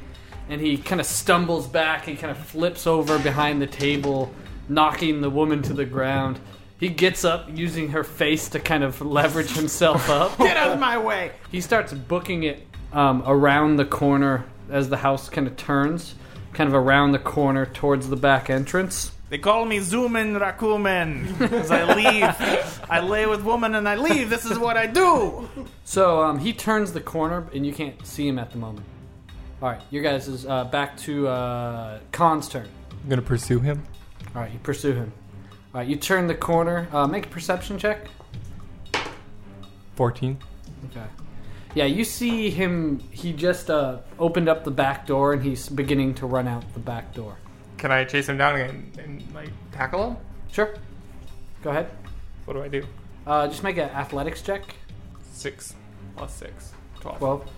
and he kind of stumbles back. He kind of flips over behind the table, knocking the woman to the ground. He gets up, using her face to kind of leverage himself up. Get out of my way! He starts booking it um, around the corner as the house kind of turns, kind of around the corner towards the back entrance. They call me Zoomin Rakumen because I leave. I lay with woman and I leave. This is what I do. So um, he turns the corner, and you can't see him at the moment. All right, your guys is uh, back to uh, Khan's turn. I'm gonna pursue him. All right, you pursue him. All right, you turn the corner. Uh, make a perception check. 14. Okay. Yeah, you see him. He just uh, opened up the back door, and he's beginning to run out the back door. Can I chase him down and, and like tackle him? Sure. Go ahead. What do I do? Uh, just make an athletics check. Six plus six. Twelve. Twelve.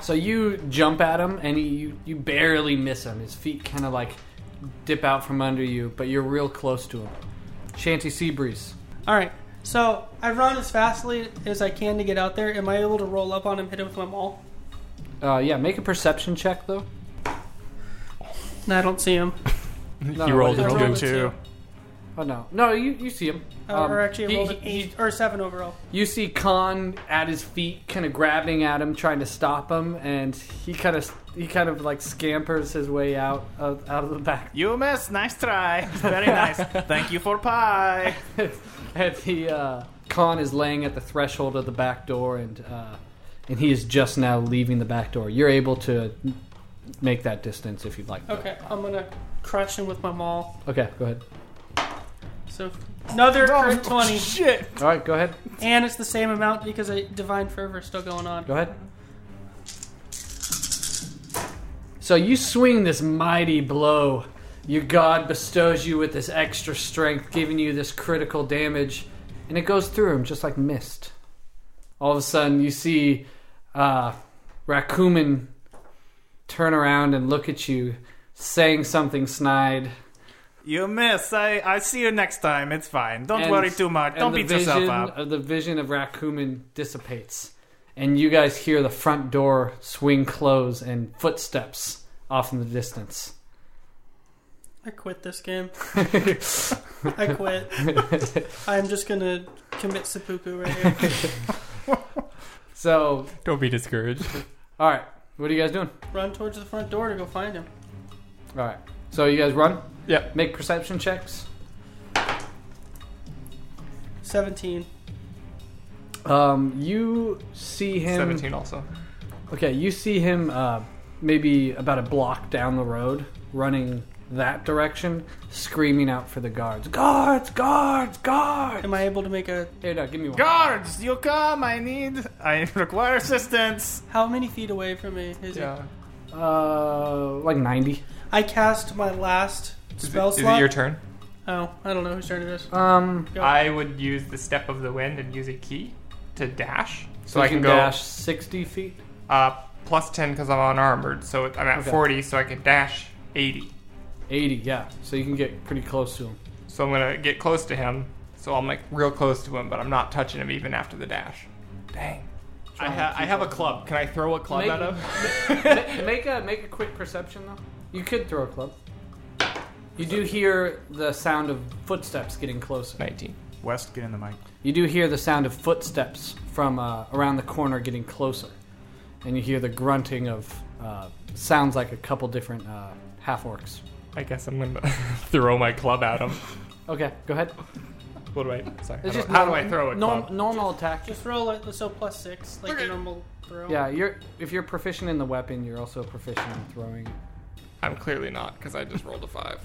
So you jump at him, and he, you you barely miss him. His feet kind of like dip out from under you, but you're real close to him. Shanty Seabreeze. All right. So I run as fastly as I can to get out there. Am I able to roll up on him, hit him with my maul? Uh, yeah, make a perception check though. No, I don't see him. No, You rolled I a rolled two. a two. Oh no, no, you you see him. Oh, Um, or actually, I he- rolled an he- eight or seven overall. You see Khan at his feet, kind of grabbing at him, trying to stop him, and he kind of he kind of like scampers his way out of out of the back. You miss. Nice try. Very nice. Thank you for pie. And he uh, Khan is laying at the threshold of the back door, and uh, and he is just now leaving the back door. You're able to make that distance if you'd like. Okay, I'm gonna crush him with my maul. Okay, go ahead. So another crit twenty, Shit. All right, go ahead. and it's the same amount because a divine fervor is still going on. Go ahead. So you swing this mighty blow. Your god bestows you with this extra strength, giving you this critical damage, and it goes through him just like mist. All of a sudden, you see uh, Rakumen turn around and look at you, saying something snide. You miss. I I see you next time. It's fine. Don't And- worry too much. Don't the beat yourself vision up. Of the vision of Rakumen dissipates, and you guys hear the front door swing close and footsteps off in the distance. I quit this game. I quit. I'm just gonna commit seppuku right here. So, Don't be discouraged. all right, what are you guys doing? Run towards the front door to go find him. All right, so you guys run. Yep. Make perception checks. Seventeen. Um, you see him. 17 also. Okay, you see him uh, maybe about a block down the road, running that direction, screaming out for the guards. Guards! Guards! Guards! Am I able to make a? Here, no, give me one. Guards, you come. I need. I require assistance. How many feet away from me is Yeah. Uh, like ninety. I cast my last Is it, spell is it your turn? Oh, I don't know whose turn it is. Um, Go. I would use the step of the wind and use a ki to dash. So, so I can, can go dash sixty feet. uh, plus 10 because I'm unarmored. So I'm at Okay. 40, so I can dash 80. Yeah. So you can get pretty close to him. So I'm going to get close to him. So I'm like real close to him, but I'm not touching him even after the dash. Dang. I, ha- I have a club. Can I throw a club Make- at him? Ma- make a make a quick perception though. You could throw a club. You do hear the sound of footsteps getting closer. 19. Wes, get in the mic. You do hear the sound of footsteps from uh, around the corner getting closer, and you hear the grunting of uh, sounds like a couple different uh, half orcs. I guess I'm going to throw my club at him. Okay, go ahead. What do I? Sorry. How, It's do, just how do I throw a norm- club? normal attack. Just roll it. So plus six, like Okay. the normal throw. Yeah, you're if you're proficient in the weapon, you're also proficient in throwing. I'm clearly not because I just rolled a 5.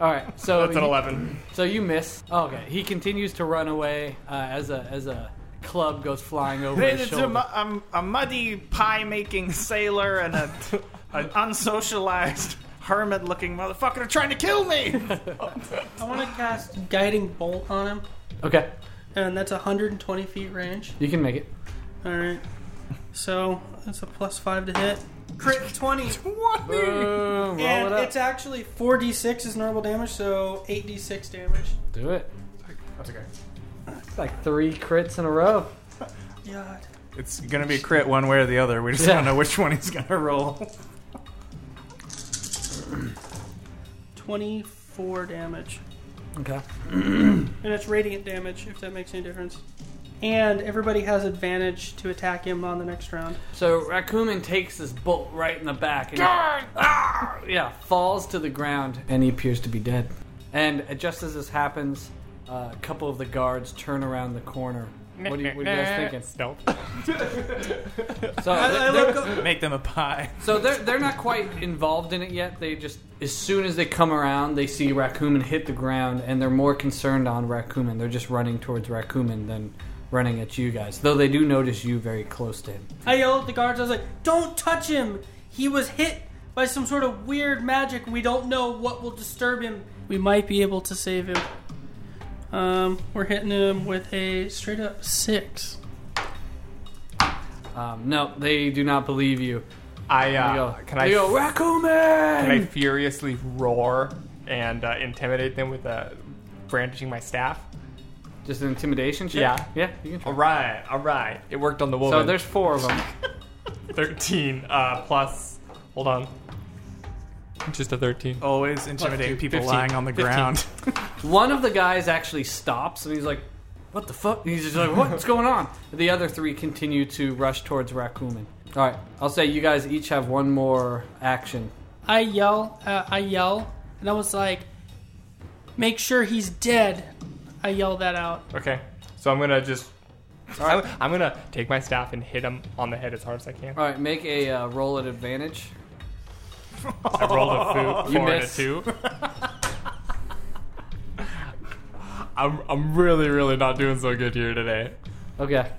All right, so That's an you- 11. So you miss. Oh, okay, he continues to run away uh, as a as a club goes flying over his It's a, shoulder. mu- I'm a muddy pie making sailor and a, an unsocialized hermit looking motherfucker trying to kill me. I want to cast guiding bolt on him, Okay, and that's 120 feet range. you can make it. All right. So that's a plus five to hit. Crit 20. Boom, uh, roll and it up. it's actually 4d6 is normal damage, so 8d6 damage. Do it. That's okay. It's like three crits in a row. God. It's gonna be a crit one way or the other. We just Yeah. don't know which one he's gonna roll. 24 damage. Okay. And it's radiant damage, if that makes any difference. And everybody has advantage to attack him on the next round. So Rakumen takes this bolt right in the back and Ah! yeah, falls to the ground, and he appears to be dead. And just as this happens, uh, a couple of the guards turn around the corner. What are you, what are you guys thinking? Stealth. So I, I they're- look Make them a pie. So they're they're not quite involved in it yet. They just as soon as they come around, they see Rakumen hit the ground, and they're more concerned on Rakumen. They're just running towards Rakumen than running at you guys. Though they do notice you very close to him. I yelled at the guards. I was like, "Don't touch him! He was hit by some sort of weird magic. We don't know what will disturb him. We might be able to save him." Um, we're hitting him with a straight up six. Um, no, they do not believe you. I uh, go, can they I go Rakumen? can I furiously roar and uh, intimidate them with uh, brandishing my staff? Just an intimidation check? Yeah. Yeah, you can try. All right, all right. It worked on the woman. So there's four of them. 13 uh, plus. Hold on. Just a 13. Always intimidate two, people 15, lying on the 15. ground. One of the guys actually stops and he's like, "What the fuck?" And he's just like, "What's going on?" The other three continue to rush towards Rakumen. All right, I'll say you guys each have one more action. I yell, uh, I yell, and I was like, "Make sure he's dead." I yell that out. Okay. So I'm gonna just. I'm, I'm gonna take my staff and hit him on the head as hard as I can. All right, make a uh, roll at advantage. I rolled a food, You four and a two. I'm, I'm really, really not doing so good here today. Okay.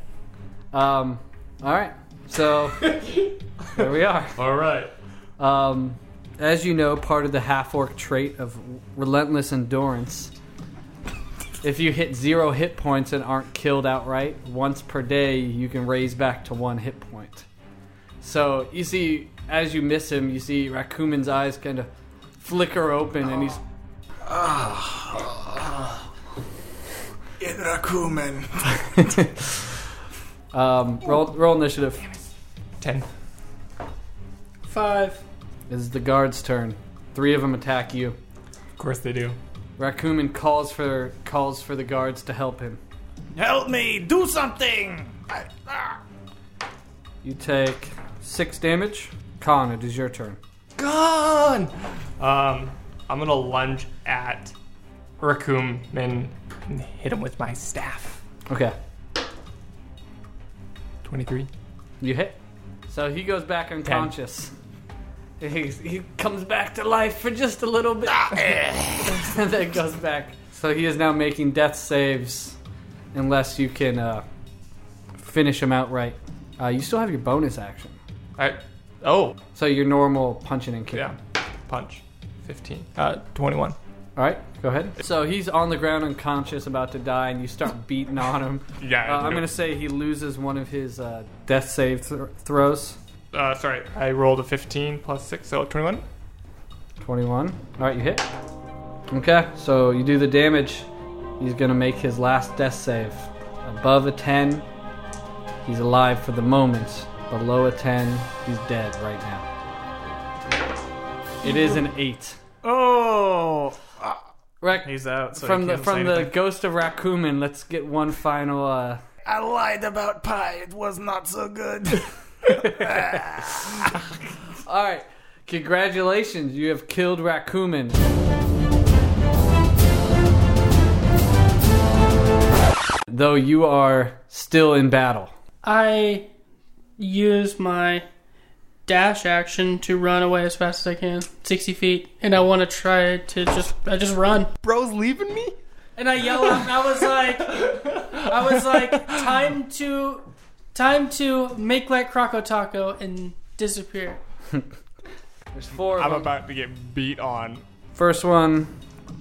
Um. All right. So there we are. All right. Um, as you know, part of the half orc trait of relentless endurance. If you hit zero hit points and aren't killed outright, once per day you can raise back to one hit point. So you see, as you miss him, you see Rakumen's eyes kind of flicker open, and he's In Rakumen. um, roll roll initiative. 10. Five. It is the guard's turn. Three of them attack you. Of course they do. Rakumen calls for calls for the guards to help him. Help me! Do something! I- ah. You take six damage. Khan, it is your turn. Gone! Um, I'm gonna lunge at Raccoon and and hit him with my staff. Okay. 23. You hit. So he goes back unconscious. He, he comes back to life for just a little bit. and then goes back. So he is now making death saves unless you can uh, finish him outright. Uh, you still have your bonus action. I. Oh, So your normal punching and kicking. yeah. Punch. 15. Uh, 21. All right, go ahead. So he's on the ground unconscious, about to die, and you start beating on him. Yeah. Uh, I'm going to say he loses one of his uh, death save th- throws. Uh, sorry. I rolled a 15 plus 6, so 21. 21. All right, you hit. Okay, so you do the damage. He's gonna make his last death save. Above a 10, he's alive for the moment. Below a 10, he's dead right now. It is an 8. Oh, Rac- he's out. So from he the can't from say the ghost of Rakumen, let's get one final. Uh, I lied about pie. It was not so good. all right, congratulations, you have killed Rakumen. Though you are still in battle. I use my dash action to run away as fast as I can, sixty feet, and I want to try to just I just run. Bro's leaving me? And I yell out. I was like, I was like, time to, time to make like Croco Taco and disappear. There's four of I'm them. about to get beat on. First one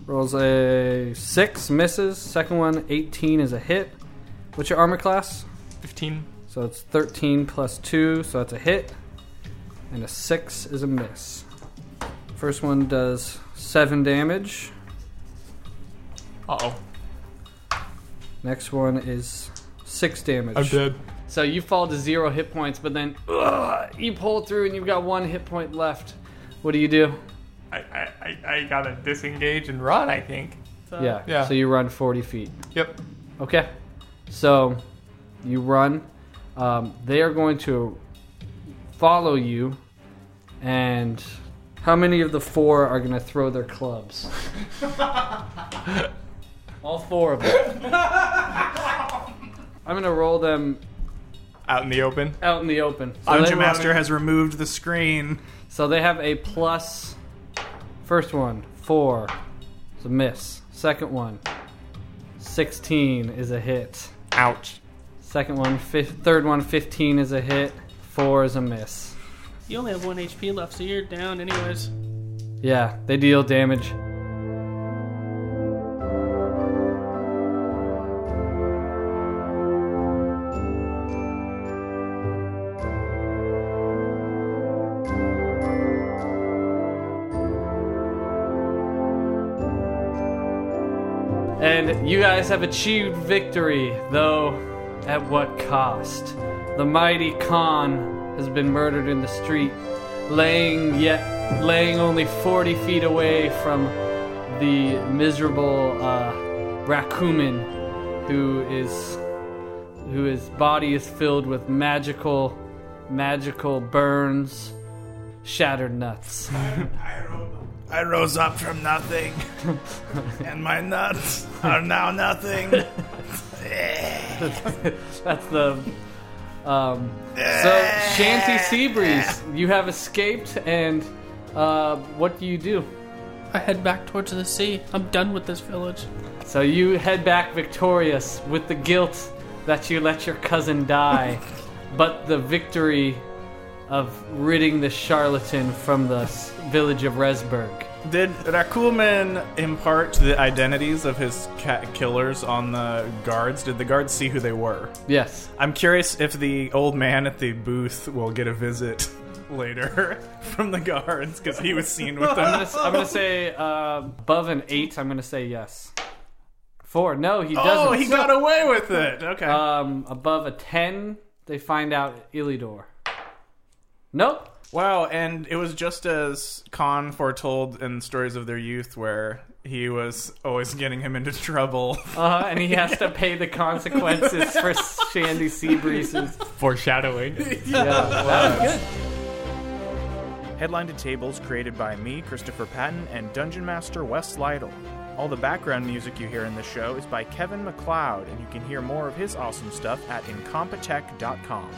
rolls a 6, misses. Second one, 18 is a hit. What's your armor class? 15. So it's 13 plus 2, so that's a hit. And a 6 is a miss. First one does 7 damage. Uh oh. Next one is 6 damage. I'm dead. So you fall to 0 hit points, but then ugh, you pull through and you've got 1 hit point left. What do you do? I, I, I, I gotta disengage and run, I think. So, yeah. yeah. So you run 40 feet. Yep. Okay. So you run. Um, they are going to follow you. And how many of the four are going to throw their clubs? All four of them. I'm going to roll them Out in the open. out in the open. So Dungeon they- Master has removed the screen. So they have a plus. First one, four. It's a miss. Second one, 16 is a hit. Ouch. Second one, fif- third one, 15 is a hit. Four is a miss. You only have one HP left, so you're down anyways. Yeah, they deal damage. And you guys have achieved victory, though at what cost? The mighty Khan has been murdered in the street, laying yet laying only 40 feet away from the miserable uh, Rakumen, who is who his body is filled with magical magical burns, shattered nuts. I rose up from nothing, and my nuts are now nothing. That's the. Um, so, Shanty Seabreeze, you have escaped, and uh, what do you do? I head back towards the sea. I'm done with this village. So, you head back victorious with the guilt that you let your cousin die, but the victory of ridding the charlatan from the s- village of Resburg. Did Rakumen impart the identities of his killers on the guards? Did the guards see who they were? Yes. I'm curious if the old man at the booth will get a visit later from the guards because he was seen with I'm them. gonna, I'm gonna say uh, above an eight. I'm gonna say yes. Four. No, he doesn't. Oh, he got away with it. Okay. Um, above a ten, they find out Ilidor. Nope. Wow, and it was just as Khan foretold in stories of their youth, where he was always getting him into trouble. Uh, and he has to pay the consequences for Shanty Seabreeze's. Foreshadowing. Yeah, that was good. Headline to Tables created by me, Christopher Patton, and Dungeon Master Wes Lytle. All the background music you hear in the show is by Kevin MacLeod, and you can hear more of his awesome stuff at incompetech.com.